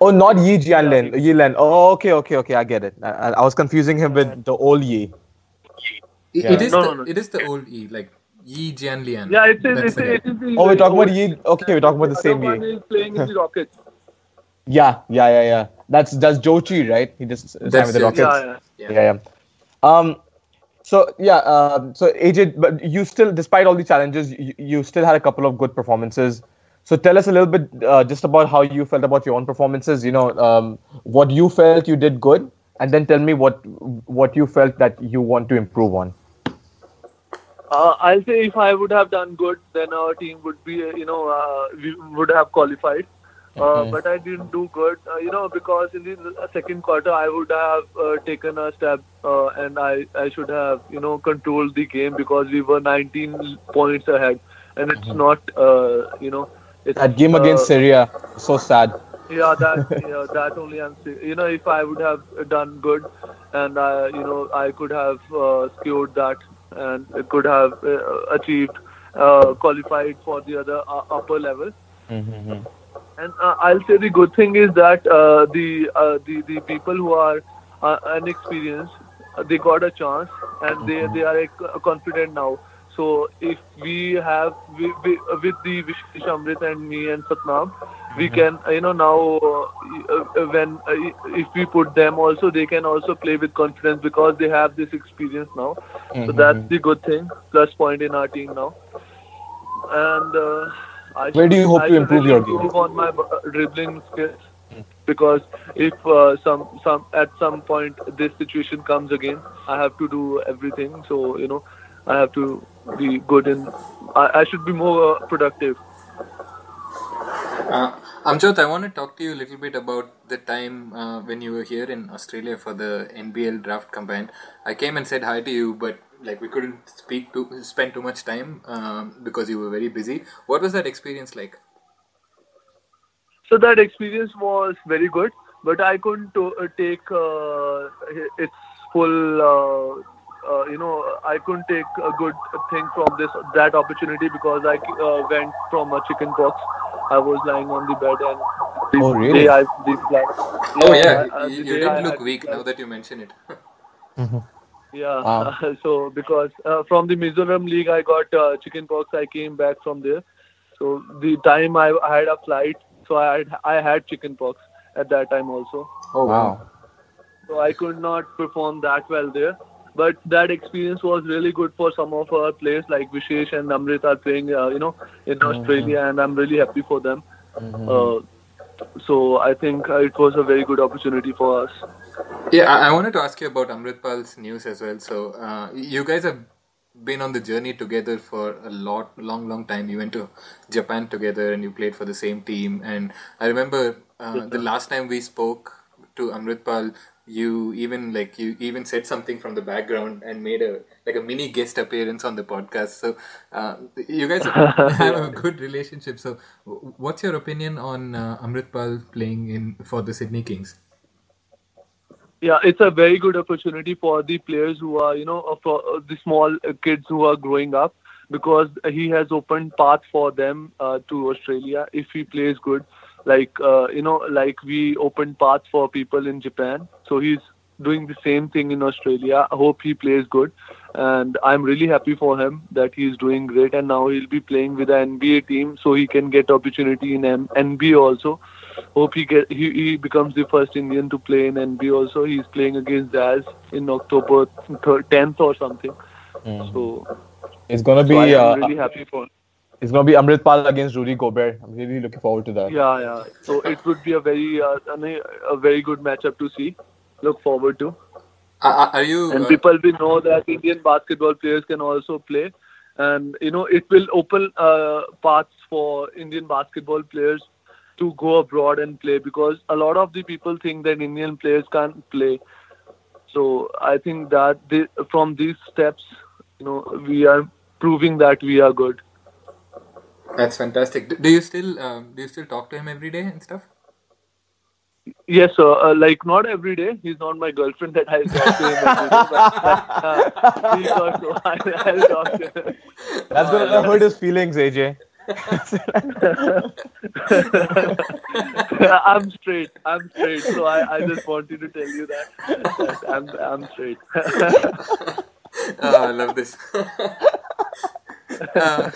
Oh, not Yi Jianlian. Yi Lin. Oh, okay, okay, okay. I get it. I, I- I was confusing him with the old Yi. It- Yeah. It is No, the, no, no. it is the old E, like Yi Jianlian. Yeah, it is. That's It the is, guy. it is the Oh, we're talking about old- Yi. Okay, we're talking about the other same one Yi. is playing in the Rockets. Yeah, yeah, yeah, yeah. That's that's Zhou Qi, right? He just signed with the Rockets. Yeah, Yeah. Yeah, yeah. Um, so yeah, um, so AJ, but you still, despite all the challenges, you, you still had a couple of good performances. So tell us a little bit uh, just about how you felt about your own performances. You know, um, what you felt you did good, and then tell me what what you felt that you want to improve on. Uh, I'll say if I would have done good, then our team would be, uh, you know, uh, we would have qualified. Uh, Mhm. But I didn't do good, uh, you know, because in the second quarter I would have uh, taken a step uh, and I, I should have, you know, controlled the game because we were 19 points ahead, and it's not, uh, you know, it's, That game against Syria, so sad. yeah, that (laughs) yeah, that only I'm. You know, if I would have done good, and I, you know, I could have uh, secured that, and could have uh, achieved, uh, qualified for the other uh, upper level. Mm-hmm. And uh, I'll say the good thing is that uh, the, uh, the the people who are uh, inexperienced, uh, they got a chance, and they they are uh, confident now. So if we have we, we, with the Vishesh Amrit and me and Satnam, we can uh, you know now uh, uh, when uh, if we put them also, they can also play with confidence because they have this experience now. So that's the good thing, plus point in our team now. And uh, I Where do you hope I to improve really your game? improve on my uh, dribbling skills because if uh, some some at some point this situation comes again, I have to do everything. So you know, I have to be good in. I, I should be more uh, productive. Uh, Amjot, I want to talk to you a little bit about the time uh, when you were here in Australia for the NBL draft combine. I came and said hi to you, but like we couldn't speak to spend too much time um, because you were very busy. What was that experience like? So that experience was very good, but I couldn't to, uh, take uh, its full. Uh, uh, you know, I couldn't take a good thing from this that opportunity because I uh, went from a chicken pox. I was lying on the bed and the Oh, really? day I, the plan, oh yeah, uh, you, the you day I look had weak plan- now that you mention it. Yeah. Wow. (laughs) so because uh, from the Mizoram League, I got uh, chicken pox. I came back from there. So the time I, I had a flight, so I had, I had chicken pox at that time also. oh Wow. So I could not perform that well there. But that experience was really good for some of our players like Vishesh and Amrit are playing, uh, you know, in Australia, and I'm really happy for them. Uh, so I think uh, it was a very good opportunity for us. Yeah, I, I wanted to ask you about Amritpal's news as well. So, uh, you guys have been on the journey together for a lot, long, long time. You went to Japan together and you played for the same team. And I remember uh, the last time we spoke to Amritpal, you even like you even said something from the background and made a like a mini guest appearance on the podcast. So, uh, you guys (laughs) have a good relationship. So, what's your opinion on uh, Amritpal playing in for the Sydney Kings? Yeah, it's a very good opportunity for the players who are, you know, uh, for uh, the small kids who are growing up because he has opened path for them uh, to Australia if he plays good. Like, uh, you know, like we opened path for people in Japan. So he's doing the same thing in Australia. I hope he plays good. And I'm really happy for him that he's doing great. And now he'll be playing with the NBA team so he can get opportunity in M- NBA also hope he get he, he becomes the first Indian to play in NBA also. He's playing against Jazz in October thir- 10th or something. So, It's gonna so be I uh, am really happy for. it's gonna be Amritpal against Rudy Gobert. I'm really looking forward to that. Yeah, yeah. So it would be a very uh, a very good matchup to see. Look forward to. Are, are you? And uh, people will know that Indian basketball players can also play, and you know it will open uh, paths for Indian basketball players to go abroad and play because a lot of the people think that Indian players can't play. So I think that the, from these steps, you know, we are proving that we are good. That's fantastic. Do, do you still um, do you still talk to him every day and stuff? Yes, sir. Uh, like not every day. He's not my girlfriend that I'll talk to him every day. But, uh, he got I'll, I'll talk to him. That's gonna love hurt his feelings, AJ. (laughs) I'm straight. I'm straight. So I, I just wanted to tell you that, that (laughs) I'm I'm straight. oh, (laughs) I love this. uh,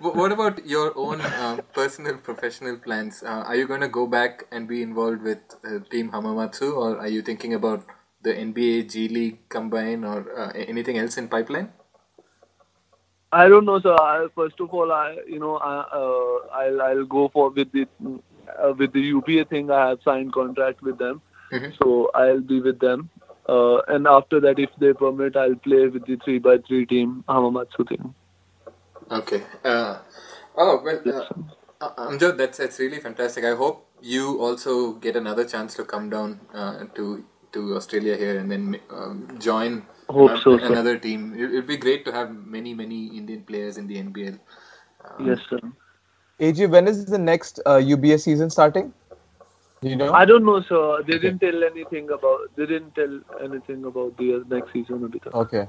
what about your own uh, personal professional plans? Uh, are you going to go back and be involved with uh, Team Hamamatsu, or are you thinking about the NBA G League combine or uh, anything else in pipeline? I don't know, sir. I, first of all, I you know I uh, I'll I'll go for with the uh, with the UBA thing. I have signed contract with them, Mhm. so I'll be with them. Uh, and after that, if they permit, I'll play with the three by three team Hamamatsu team. Okay. Uh, oh well, uh, uh, Amjot, that's that's really fantastic. I hope you also get another chance to come down uh, to to Australia here and then um, join Hope so, sir. another team. It would be great to have many many Indian players in the NBL. Um, Yes, sir. AJ, when is the next uh, UBA season starting? Do you know? I don't know, sir. They didn't tell anything about. They didn't tell anything about the uh, next season. Abhi tak. Okay.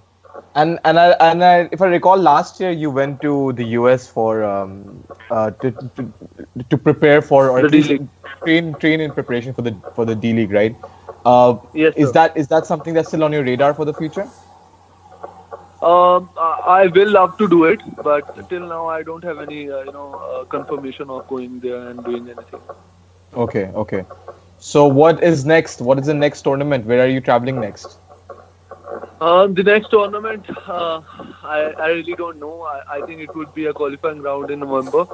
And and I and I, if I recall, last year you went to the US for um uh to to, to prepare for or The D-League. train train in preparation for the for the D League, right? Uh, Yes, is sir. that is that something that's still on your radar for the future? Um, I I will love to do it, but till now I don't have any, uh, you know, uh, confirmation of going there and doing anything. Okay, okay. So what is next? What is the next tournament? Where are you traveling next? Um, the next tournament, uh, I I really don't know. I, I think it would be a qualifying round in November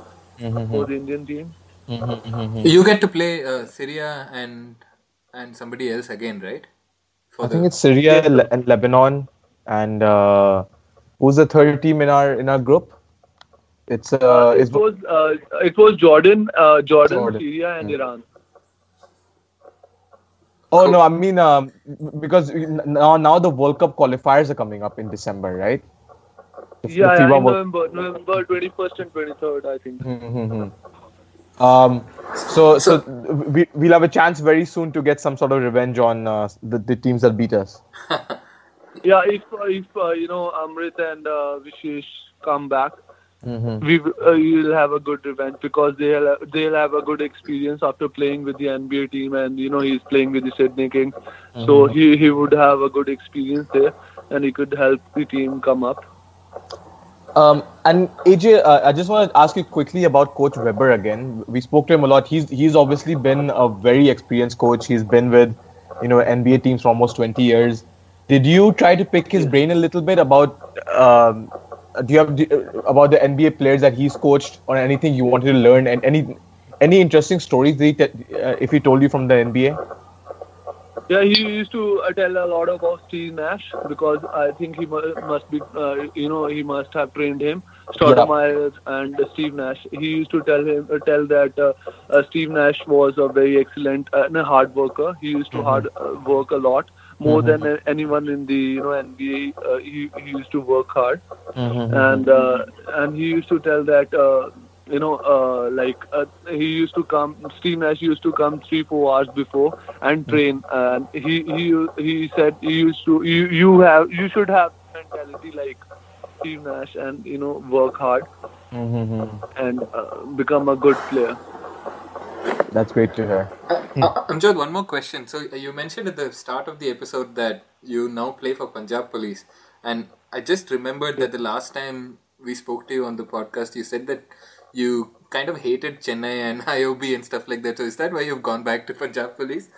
for the Indian team. You get to play uh, Syria and and somebody else again, right? For I think it's Syria Yes, and Lebanon, and uh, who's the third team in our in our group? It's uh, Uh, it's it was uh, it was Jordan, uh, Jordan, Jordan. Syria, and Hmm. Iran. oh no, I mean um, because now now the World Cup qualifiers are coming up in December, right? The- the Yeah, yeah, in World- November, November twenty first and twenty third, I think. Mhm. Um, so so we we'll have a chance very soon to get some sort of revenge on uh, the the teams that beat us. (laughs) Yeah, if if uh, you know Amrit and uh, Vishesh come back, Mm-hmm. we uh, will have a good revenge because they'll they'll have a good experience after playing with the NBA team, and you know he's playing with the Sydney Kings, so he he would have a good experience there, and he could help the team come up. Um, and AJ, uh, I just want to ask you quickly about Coach Weber again. We spoke to him a lot. He's he's obviously been a very experienced coach. He's been with, you know, NBA teams for almost 20 years. Did you try to pick his brain a little bit about? Um, do you have do, about the NBA players that he's coached, or anything you wanted to learn, and any any interesting stories that he te- uh, if he told you from the NBA? Yeah, he used to uh, tell a lot about Steve Nash because I think he mu- must be, uh, you know, he must have trained him. Stoudemire and uh, Steve Nash. He used to tell him, uh, tell that uh, uh, Steve Nash was a very excellent uh, and a hard worker. He used to hard uh, work a lot more than uh, anyone in the you know NBA. Uh, he, he used to work hard, and uh, and he used to tell that. Uh, you know, uh, like uh, he used to come. Steve Nash used to come three, four hours before and train. And he he he said he used to you you have you should have mentality like Steve Nash and you know work hard and uh, become a good player. That's great to hear. Uh, Amjot, one more question. So uh, you mentioned at the start of the episode that you now play for Punjab Police, and I just remembered that the last time we spoke to you on the podcast, you said that you kind of hated Chennai and (laughs) IOB and stuff like that. So is that why you've gone back to Punjab Police?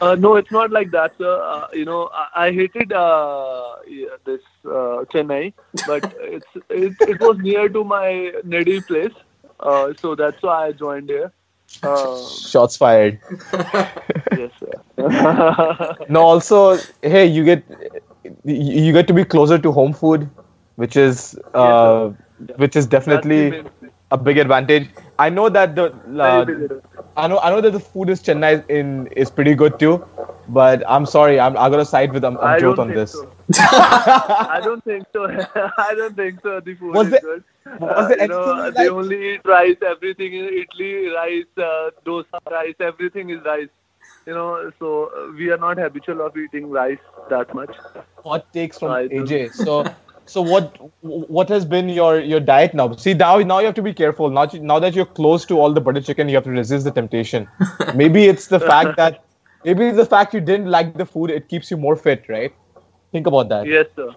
Uh, no, it's not like that, sir. Uh, you know, I, I hated uh, yeah, this uh, Chennai, but (laughs) it's it, it was near to my native place, uh, so that's why I joined here. Uh, Shots fired. (laughs) yes, sir. No, also, hey, you get you you get to be closer to home food, which is uh, which is definitely That's the main- a big advantage. I know that the uh. I know I know that the food in Chennai in is pretty good too. but I'm sorry, I'm I gotta side with Am- I Amjot on this. so. (laughs) I don't think so. (laughs) I don't think so. The food Was is good. was Uh, you know, anything they like- only eat rice. Everything in Italy, rice, uh, dosa, rice. Everything is rice. You know, so uh, we are not habitual of eating rice that much. hot takes from don't- AJ. So, (laughs) so what what has been your your diet now? See now now you have to be careful. Now now that you're close to all the butter chicken, you have to resist the temptation. (laughs) Maybe it's the fact that maybe it's the fact you didn't like the food. It keeps you more fit, right? Think about that. Yes, sir.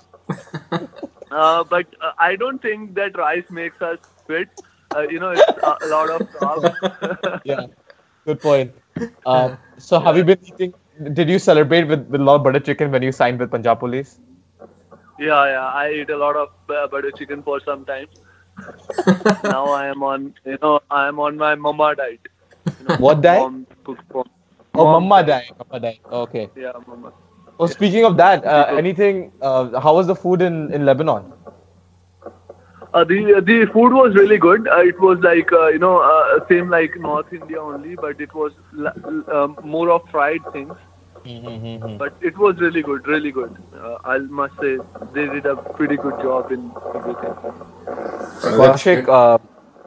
(laughs) uh, but uh, I don't think that rice makes us fit. Uh, you know, it's a, a lot of carbs. (laughs) Yeah, good point. Um, so have you been eating? Did you celebrate with, with a lot of butter chicken when you signed with Punjab Police? Yeah, yeah. I eat a lot of uh, butter chicken for some time. (laughs) now I am on, you know, I am on my mama diet. You know, What diet? Mom cook for. Oh, Mom Mama diet. Mama diet. Okay. Yeah, mama. Oh, speaking of that, uh, anything? Uh, how was the food in in Lebanon? Uh, the the food was really good. Uh, it was like uh, you know uh, same like North India only, but it was la- um, more of fried things. But it was really good, really good. Uh, I must say they did a pretty good job in everything. Kaushik, uh,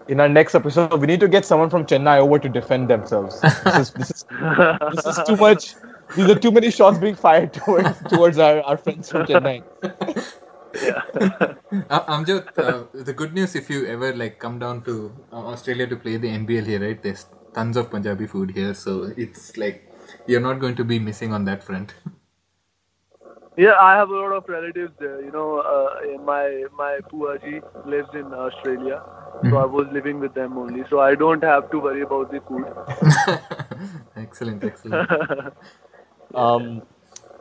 in our next episode, we need to get someone from Chennai over to defend themselves. This is this is, this is too much. These are too many shots being fired towards towards our, our friends from Chennai. Uh, Amjot, uh, the good news if you ever like come down to uh, Australia to play the NBL here, right? There's tons of Punjabi food here, so it's like you're not going to be missing on that front. (laughs) Yeah, I have a lot of relatives there. You know, uh, my my Puaji lives in Australia, so I was living with them only. So I don't have to worry about the food. (laughs) excellent, excellent. (laughs) Um,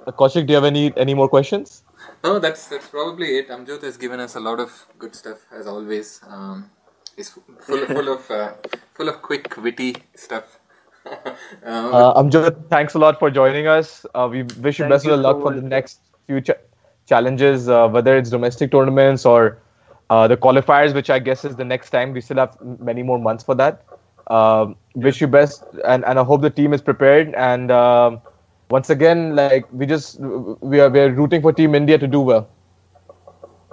Kaushik, do you have any any more questions? No, that's that's probably it. Amjot has given us a lot of good stuff as always. Um, he's full full of uh, full of quick, witty stuff. (laughs) um, Uh, Amjot, thanks a lot for joining us. Uh, we wish you Thank best you of luck so for the next few ch- challenges, uh, whether it's domestic tournaments or uh, the qualifiers, which I guess is the next time. We still have many more months for that. Um, wish you best, and, and I hope the team is prepared. And um, once again, like we just we are we are rooting for Team India to do well.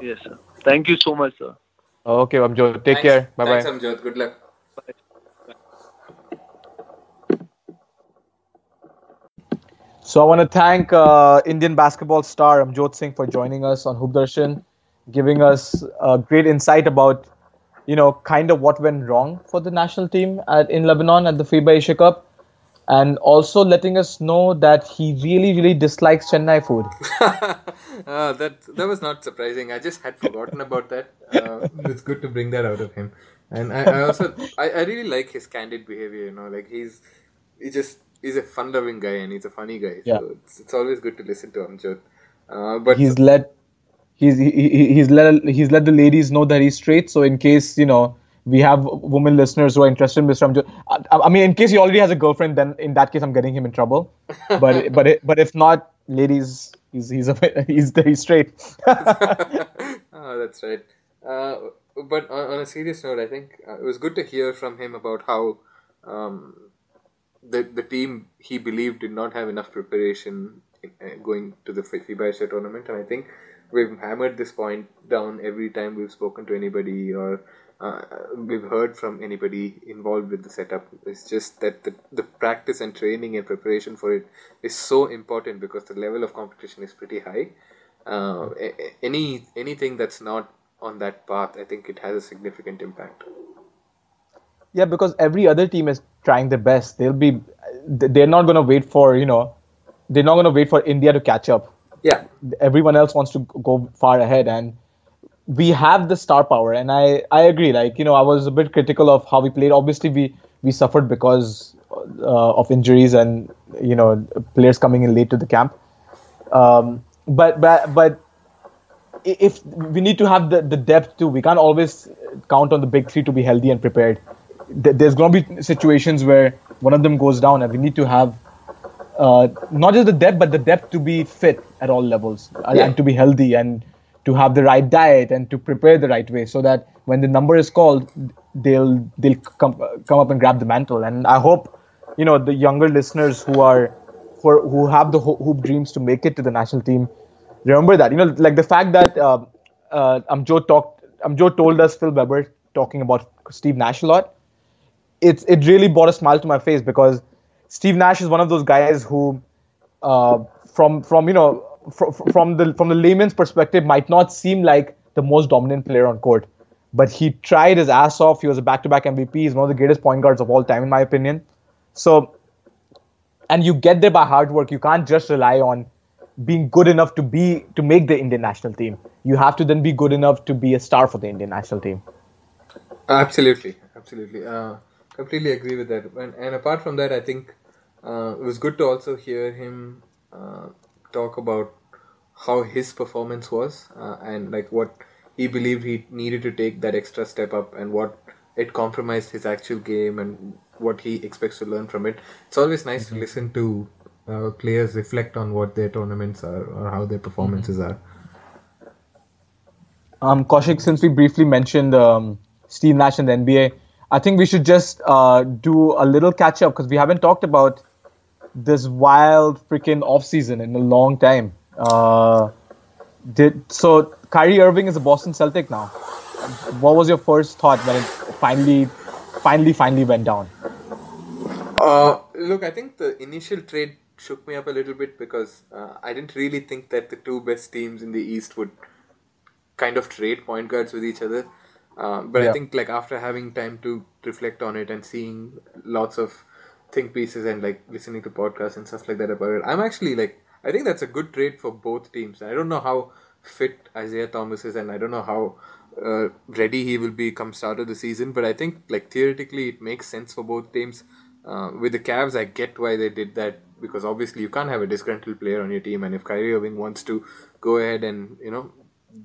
Yes, sir. Thank you so much, sir. Okay, Amjot, take thanks- care. Bye bye. Thanks, Amjot. Good luck. So I want to thank uh, Indian basketball star Amjot Singh for joining us on Hoop Darshan, giving us a great insight about, you know, kind of what went wrong for the national team at, in Lebanon at the FIBA Asia Cup, and also letting us know that he really, really dislikes Chennai food. (laughs) uh, that that was not surprising. I just had forgotten about that. Uh, it's good to bring that out of him, and I, I also I, I really like his candid behavior. You know, like he's he just he's a fun-loving guy and he's a funny guy. Yeah. So it's, it's always good to listen to Amjot. Uh, but He's let he's he, he- he's let he's let the ladies know that he's straight. So in case you know we have women listeners who are interested in Mr. Amjot, I, I mean, in case he already has a girlfriend, then in that case I'm getting him in trouble. (laughs) But but it, but if not, ladies, he's he's a, (laughs) he's he's straight. oh, (laughs) that's right. Uh, but on, on a serious note, I think uh, it was good to hear from him about how um, the the team he believed did not have enough preparation uh, going to the Fi- FIBA tournament, and I think we've hammered this point down every time we've spoken to anybody or uh, we've heard from anybody involved with the setup. It's just that the, the practice and training and preparation for it is so important because the level of competition is pretty high. Uh, any anything that's not on that path, I think it has a significant impact. Yeah, because every other team is trying their best. They'll be, they're not going to wait for you know, they're not going to wait for India to catch up. Yeah, Everyone else wants to go far ahead, and we have the star power. And I, I agree. Like you know, I was a bit critical of how we played. Obviously, we we suffered because uh, of injuries and you know players coming in late to the camp. Um, but but but if we need to have the, the depth too, we can't always count on the big three to be healthy and prepared. Th- There's going to be situations where one of them goes down, and we need to have uh, not just the depth, but the depth to be fit at all levels uh, Yeah. and to be healthy and to have the right diet and to prepare the right way, so that when the number is called, they'll they'll come come up and grab the mantle. And I hope you know the younger listeners who are who, are, who have the ho- hoop dreams to make it to the national team remember that. You know, like the fact that uh, uh, Amjot talked, Amjot told us Phil Weber talking about Steve Nash a lot. It's it really brought a smile to my face because Steve Nash is one of those guys who, uh, from from you know fr- from the from the layman's perspective, might not seem like the most dominant player on court, but he tried his ass off. He was a back-to-back MVP. He's one of the greatest point guards of all time, in my opinion. So, and you get there by hard work. You can't just rely on being good enough to be to make the Indian national team. You have to then be good enough to be a star for the Indian national team. Absolutely, absolutely. Uh, completely agree with that. And, and apart from that, I think uh, it was good to also hear him uh, talk about how his performance was uh, and like what he believed he needed to take that extra step up and what it compromised his actual game and what he expects to learn from it. It's always nice mm-hmm. to listen to uh, players reflect on what their tournaments are or how their performances mm-hmm. are. Um, Kaushik, since we briefly mentioned um, Steve Nash and the NBA, I think we should just uh, do a little catch up because we haven't talked about this wild freaking off season in a long time. Uh, did so? Kyrie Irving is a Boston Celtic now. What was your first thought when it finally, finally, finally went down? Uh, look, I think the initial trade shook me up a little bit because uh, I didn't really think that the two best teams in the East would kind of trade point guards with each other. Uh, but yeah. I think like after having time to reflect on it and seeing lots of think pieces and like listening to podcasts and stuff like that about it, I'm actually like I think that's a good trade for both teams. I don't know how fit Isaiah Thomas is, and I don't know how uh, ready he will be come start of the season. But I think like theoretically it makes sense for both teams. Uh, with the Cavs, I get why they did that because obviously you can't have a disgruntled player on your team, and if Kyrie Irving wants to go ahead and you know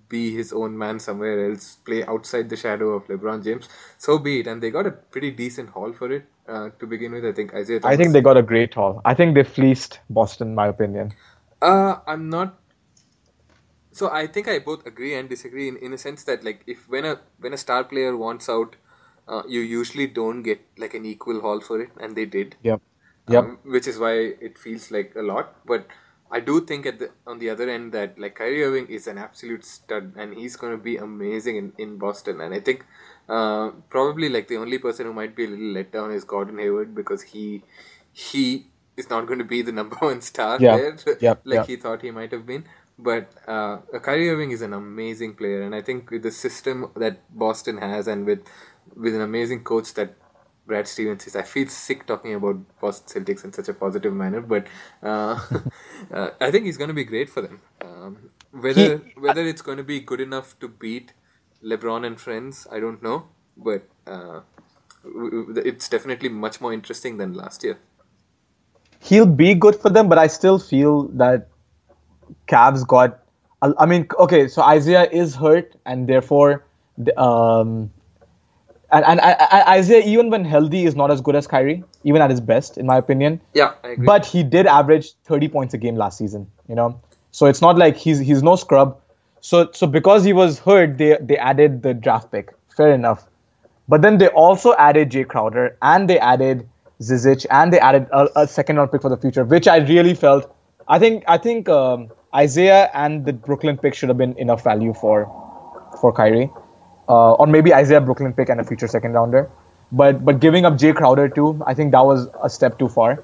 be his own man somewhere else, play outside the shadow of LeBron James, so be it. And they got a pretty decent haul for it uh, to begin with. I think Isaiah. Thomas, I think they got a great haul. I think they fleeced Boston, in my opinion. Uh, I'm not. So I think I both agree and disagree in, in a sense that like if when a when a star player wants out, uh, you usually don't get like an equal haul for it, and they did. Yep. Yep. Um, which is why it feels like a lot. But I do think at the on the other end that like Kyrie Irving is an absolute stud and he's going to be amazing in, in Boston. And I think uh, probably like the only person who might be a little let down is Gordon Hayward because he he is not going to be the (laughs) number one star yeah. there (laughs) like he thought he might have been. But uh, Kyrie Irving is an amazing player, and I think with the system that Boston has, and with with an amazing coach that Brad Stevens is. I feel sick talking about Boston Celtics in such a positive manner, but uh, (laughs) uh, I think he's going to be great for them. Um, whether he, whether it's going to be good enough to beat LeBron and friends, I don't know, but uh, it's definitely much more interesting than last year. He'll be good for them, but I still feel that Cavs got. I mean, okay, so Isaiah is hurt, and therefore, um, and, and, and Isaiah, even when healthy, is not as good as Kyrie, even at his best, in my opinion. Yeah, But he did average 30 points a game last season, you know? So it's not like he's he's no scrub. So so because he was hurt, they they added the draft pick. Fair enough. But then they also added Jae Crowder and they added Zizic and they added a, a second round pick for the future, which I really felt. I think I think um, Isaiah and the Brooklyn pick should have been enough value for for Kyrie uh, or maybe Isaiah Brooklyn pick and a future second rounder. But but giving up Jae Crowder too, I think that was a step too far.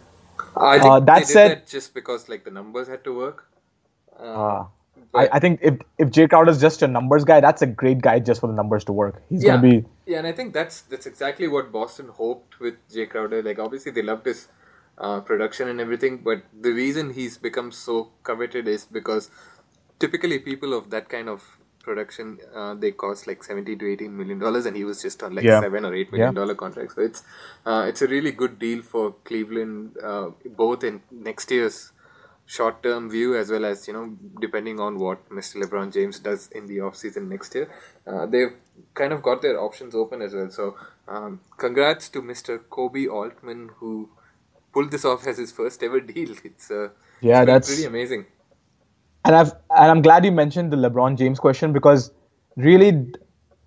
I think uh, that said, that just because like the numbers had to work. Uh, I, I think if if Jae Crowder is just a numbers guy, that's a great guy just for the numbers to work. He's yeah, gonna be yeah, and I think that's that's exactly what Boston hoped with Jae Crowder. Like obviously they loved his uh, production and everything, but the reason he's become so coveted is because typically people of that kind of production uh, they cost like 70 to 18 million dollars and he was just on like yeah. 7 or 8 million yeah. dollar contract so it's uh, it's a really good deal for Cleveland uh, both in next year's short term view as well as you know depending on what Mr. LeBron James does in the off season next year uh, they've kind of got their options open as well so um, congrats to Mr. Koby Altman who pulled this off as his first ever (laughs) deal it's uh, yeah it's that's pretty amazing and I've and I'm glad you mentioned the LeBron James question because really,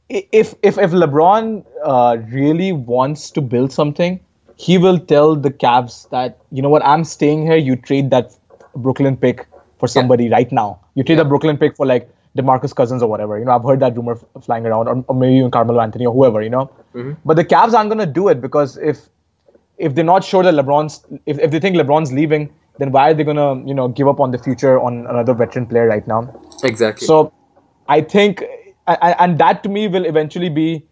if if if LeBron uh, really wants to build something, he will tell the Cavs that you know what, I'm staying here. You trade that Brooklyn pick for somebody right now. You trade Yeah. a Brooklyn pick for like DeMarcus Cousins or whatever. You know, I've heard that rumor f- flying around, or, or maybe even Carmelo Anthony or whoever. You know, but the Cavs aren't gonna do it because if if they're not sure that LeBron's if, if they think LeBron's leaving, then why are they gonna you know give up on the future on another veteran player right now? Exactly. So I think, and, that to me will eventually be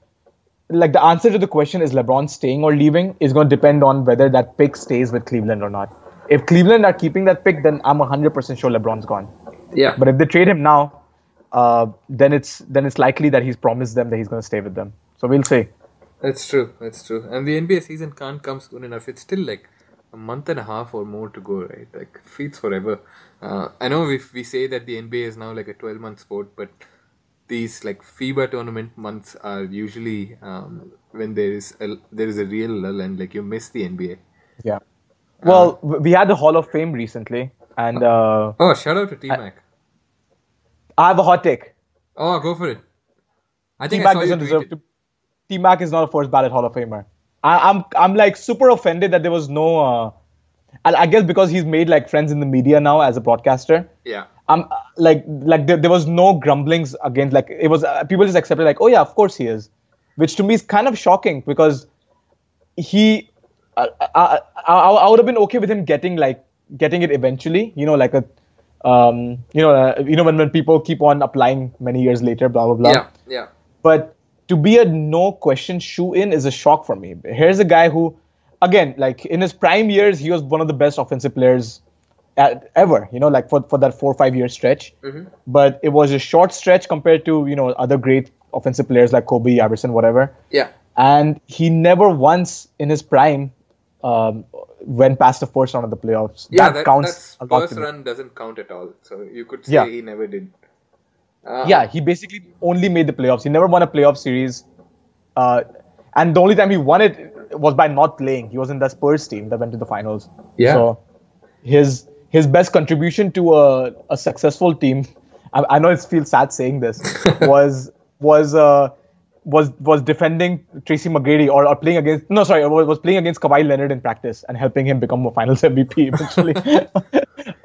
like the answer to the question is LeBron staying or leaving is going to depend on whether that pick stays with Cleveland or not. If Cleveland are keeping that pick, then I'm 100% sure LeBron's gone. yeah. But if they trade him now, uh, then it's then it's likely that he's promised them that he's going to stay with them. So we'll see. That's true. That's true. And the NBA season can't come soon enough. It's still like a month and a half or more to go, right? Like feels forever. Uh, I know if we say that the NBA is now like a twelve month sport, but these like FIBA tournament months are usually um, when there is a, there is a real lull and like you miss the NBA. Yeah. Well, w- we had the Hall of Fame recently, and uh, Oh, shout out to T Mac. I have a hot take. Oh, go for it. I think I Mac saw doesn't deserve to. T Mac is not a first ballot Hall of Famer. I, I'm I'm like super offended that there was no. Uh, I, I guess because he's made like friends in the media now as a broadcaster. Yeah. I'm uh, like like there, there was no grumblings against like it was uh, people just accepted like oh yeah of course he is, which to me is kind of shocking because he uh, I, I, I would have been okay with him getting like getting it eventually you know like a um you know uh, you know when when people keep on applying many years later blah blah blah Yeah. Yeah. but to be a no question shoe in is a shock for me. Here's a guy who, again, like in his prime years, he was one of the best offensive players at, ever. You know, like for for that four or five year stretch. But it was a short stretch compared to you know other great offensive players like Kobe, Iverson, whatever. Yeah. And he never once in his prime um, went past the first round of the playoffs. Yeah. that, That, counts that's first run doesn't count at all. So you could say Yeah. he never did. Uh, Yeah, he basically only made the playoffs. He never won a playoff series. Uh, and the only time he won it was by not playing. He was in the Spurs team that went to the finals. Yeah. So his his best contribution to a, a successful team, I, I know it feels sad saying this, (laughs) was was uh, was was defending Tracy McGrady or, or playing against no sorry was, was playing against Kawhi Leonard in practice and helping him become a Finals (laughs) MVP eventually. um,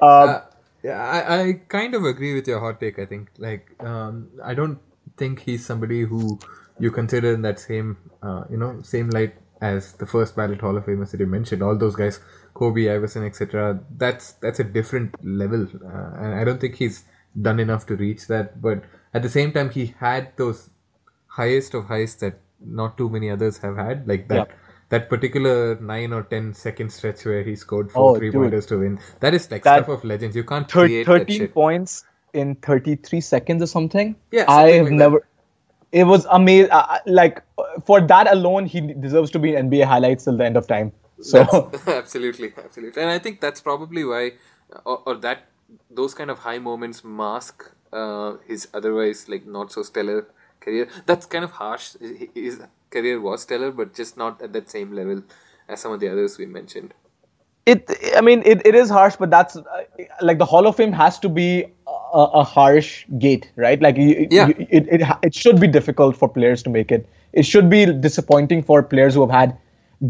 (laughs) Uh, yeah, I, I kind of agree with your hot take. I think like um, I don't think he's somebody who you consider in that same uh, you know same light as the first ballot Hall of Famers that you mentioned. All those guys, Kobe, Iverson, etc. That's that's a different level, uh, and I don't think he's done enough to reach that. But at the same time, he had those highest of highs that not too many others have had, like that. Yeah. That particular nine or ten second stretch where he scored four Oh, three dude. pointers to win. That is like That- stuff of legends. You can't thir- create that 13 shit. points in 33 seconds or something. Yeah, I have like that. never. It was amazing. Uh, like for that alone, he deserves to be in NBA highlights till the end of time. So That's- (laughs) (laughs) absolutely, absolutely, and I think that's probably why, or, or that those kind of high moments mask uh, his otherwise like not so stellar career. That's kind of harsh. His career was stellar, but just not at that same level as some of the others we mentioned. it, I mean, it, it is harsh, but that's uh, like the Hall of Fame has to be a, a harsh gate, right? Like you, Yeah. you- it, it it should be difficult for players to make it. It should be disappointing for players who have had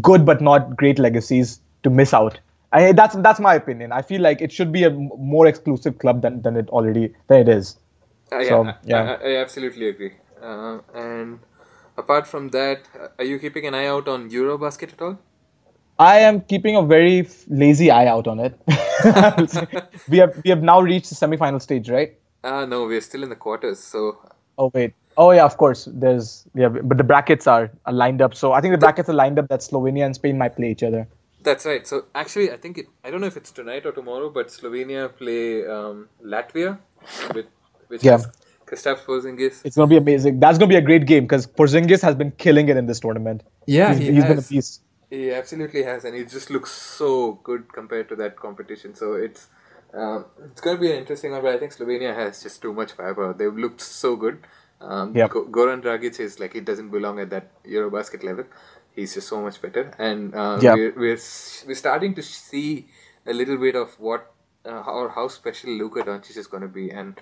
good but not great legacies to miss out. I, that's that's my opinion. I feel like it should be a m- more exclusive club than, than it already than it is. Uh, yeah, So, I- yeah. I, I absolutely agree. Uh, and apart from that, uh, are you keeping an eye out on Eurobasket at all? I am keeping a very lazy eye out on it. (laughs) we have we have now reached the semi-final stage, right? Uh, no, we're still in the quarters, so Oh wait. Oh yeah, of course. There's yeah, but the brackets are, are lined up. So I think the brackets are lined up that Slovenia and Spain might play each other. That's right. So actually, I think it. I don't know if it's tonight or tomorrow, but Slovenia play um, Latvia, with which Yeah. has Kristaps Porzingis. It's gonna be amazing. That's gonna be a great game because Porzingis has been killing it in this tournament. Yeah, he's, he he's been a has. beast. He absolutely has, and he just looks so good compared to that competition. So it's um, it's going to be an interesting one. But I think Slovenia has just too much firepower. They've looked so good. Um, Yep. Goran Dragic is like he doesn't belong at that Eurobasket level. He's just so much better, and uh, Yep. we're, we're we're starting to see a little bit of what uh, how how special Luka Doncic is going to be. And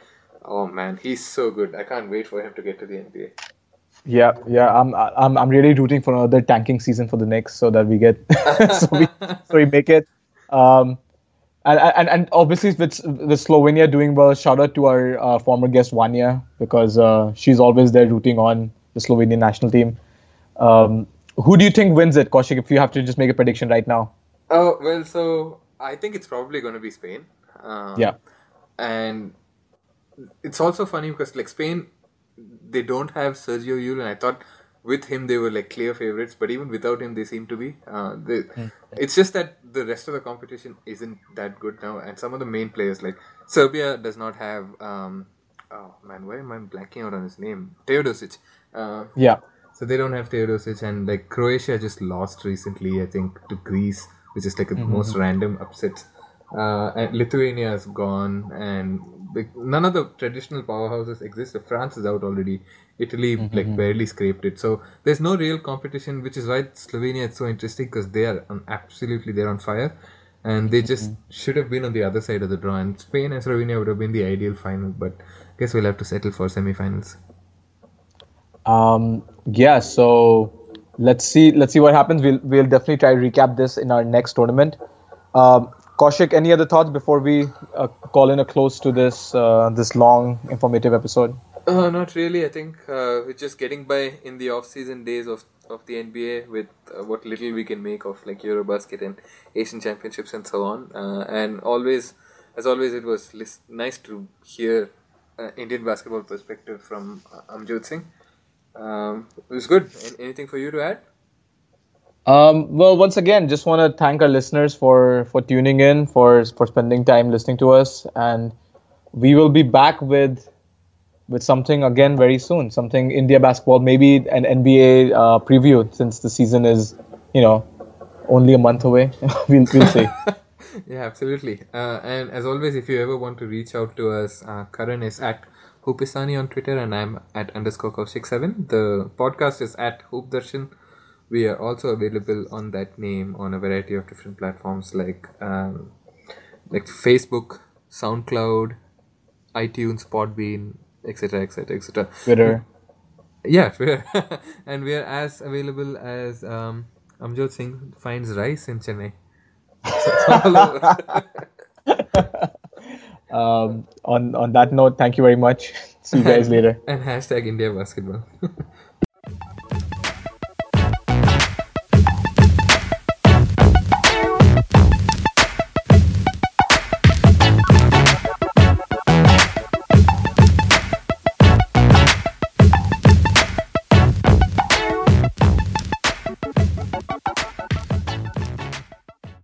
oh man, he's so good. I can't wait for him to get to the NBA. Yeah, yeah. I'm I'm I'm really rooting for another tanking season for the Knicks so that we get (laughs) so we (laughs) so we make it. Um, and and, and obviously with with Slovenia doing well, shout out to our uh, former guest Vanya because uh, she's always there rooting on the Slovenian national team. Um, who do you think wins it, Kaushik? If you have to just make a prediction right now. Oh well, so I think it's probably going to be Spain. Um, Yeah. and it's also funny because like Spain, they don't have Sergio Llull, and I thought with him they were like clear favorites, but even without him they seem to be. Uh, they, It's just that the rest of the competition isn't that good now, and some of the main players like Serbia does not have. Um, oh man, why am I blanking out on his name? Teodosic. Uh, Yeah. so they don't have Teodosic, and like Croatia just lost recently, I think, to Greece, which is like a most random upset. Uh, and Lithuania is gone, and like, none of the traditional powerhouses exist. France is out already. Italy like barely scraped it. So there's no real competition, which is why Slovenia is so interesting because they are um, absolutely they're on fire, and they just should have been on the other side of the draw. And Spain and Slovenia would have been the ideal final, but I guess we'll have to settle for semi-finals. Um, yeah, so let's see let's see what happens. We'll we'll definitely try to recap this in our next tournament. Um, Kaushik, any other thoughts before we uh, call in a close to this uh, this long informative episode? Uh, not really. I think uh, we're just getting by in the off-season days of, of the NBA with uh, what little we can make of like Eurobasket and Asian Championships and so on. Uh, and always, as always, it was lis- nice to hear Indian basketball perspective from Amjot Singh. Um, it was good. An- anything for you to add? Um, well, once again, just want to thank our listeners for for tuning in, for for spending time listening to us, and we will be back with with something again very soon. Something India basketball, maybe an NBA uh, preview, since the season is, you know, only a month away. (laughs) we'll we'll see. (laughs) yeah, absolutely. Uh, and as always, if you ever want to reach out to us, uh, Karan is at Hoopistani on Twitter and I'm at underscore Kaushik7. The podcast is at Hoop Darshan. We are also available on that name on a variety of different platforms like um, like Facebook, SoundCloud, iTunes, Podbean, etc., etc., etc. Twitter. Yeah, Twitter. (laughs) and we are as available as um, Amjot Singh finds rice in Chennai. So it's all over. Um, on on that note, thank you very much. (laughs) See you guys later. and hashtag India basketball. (laughs)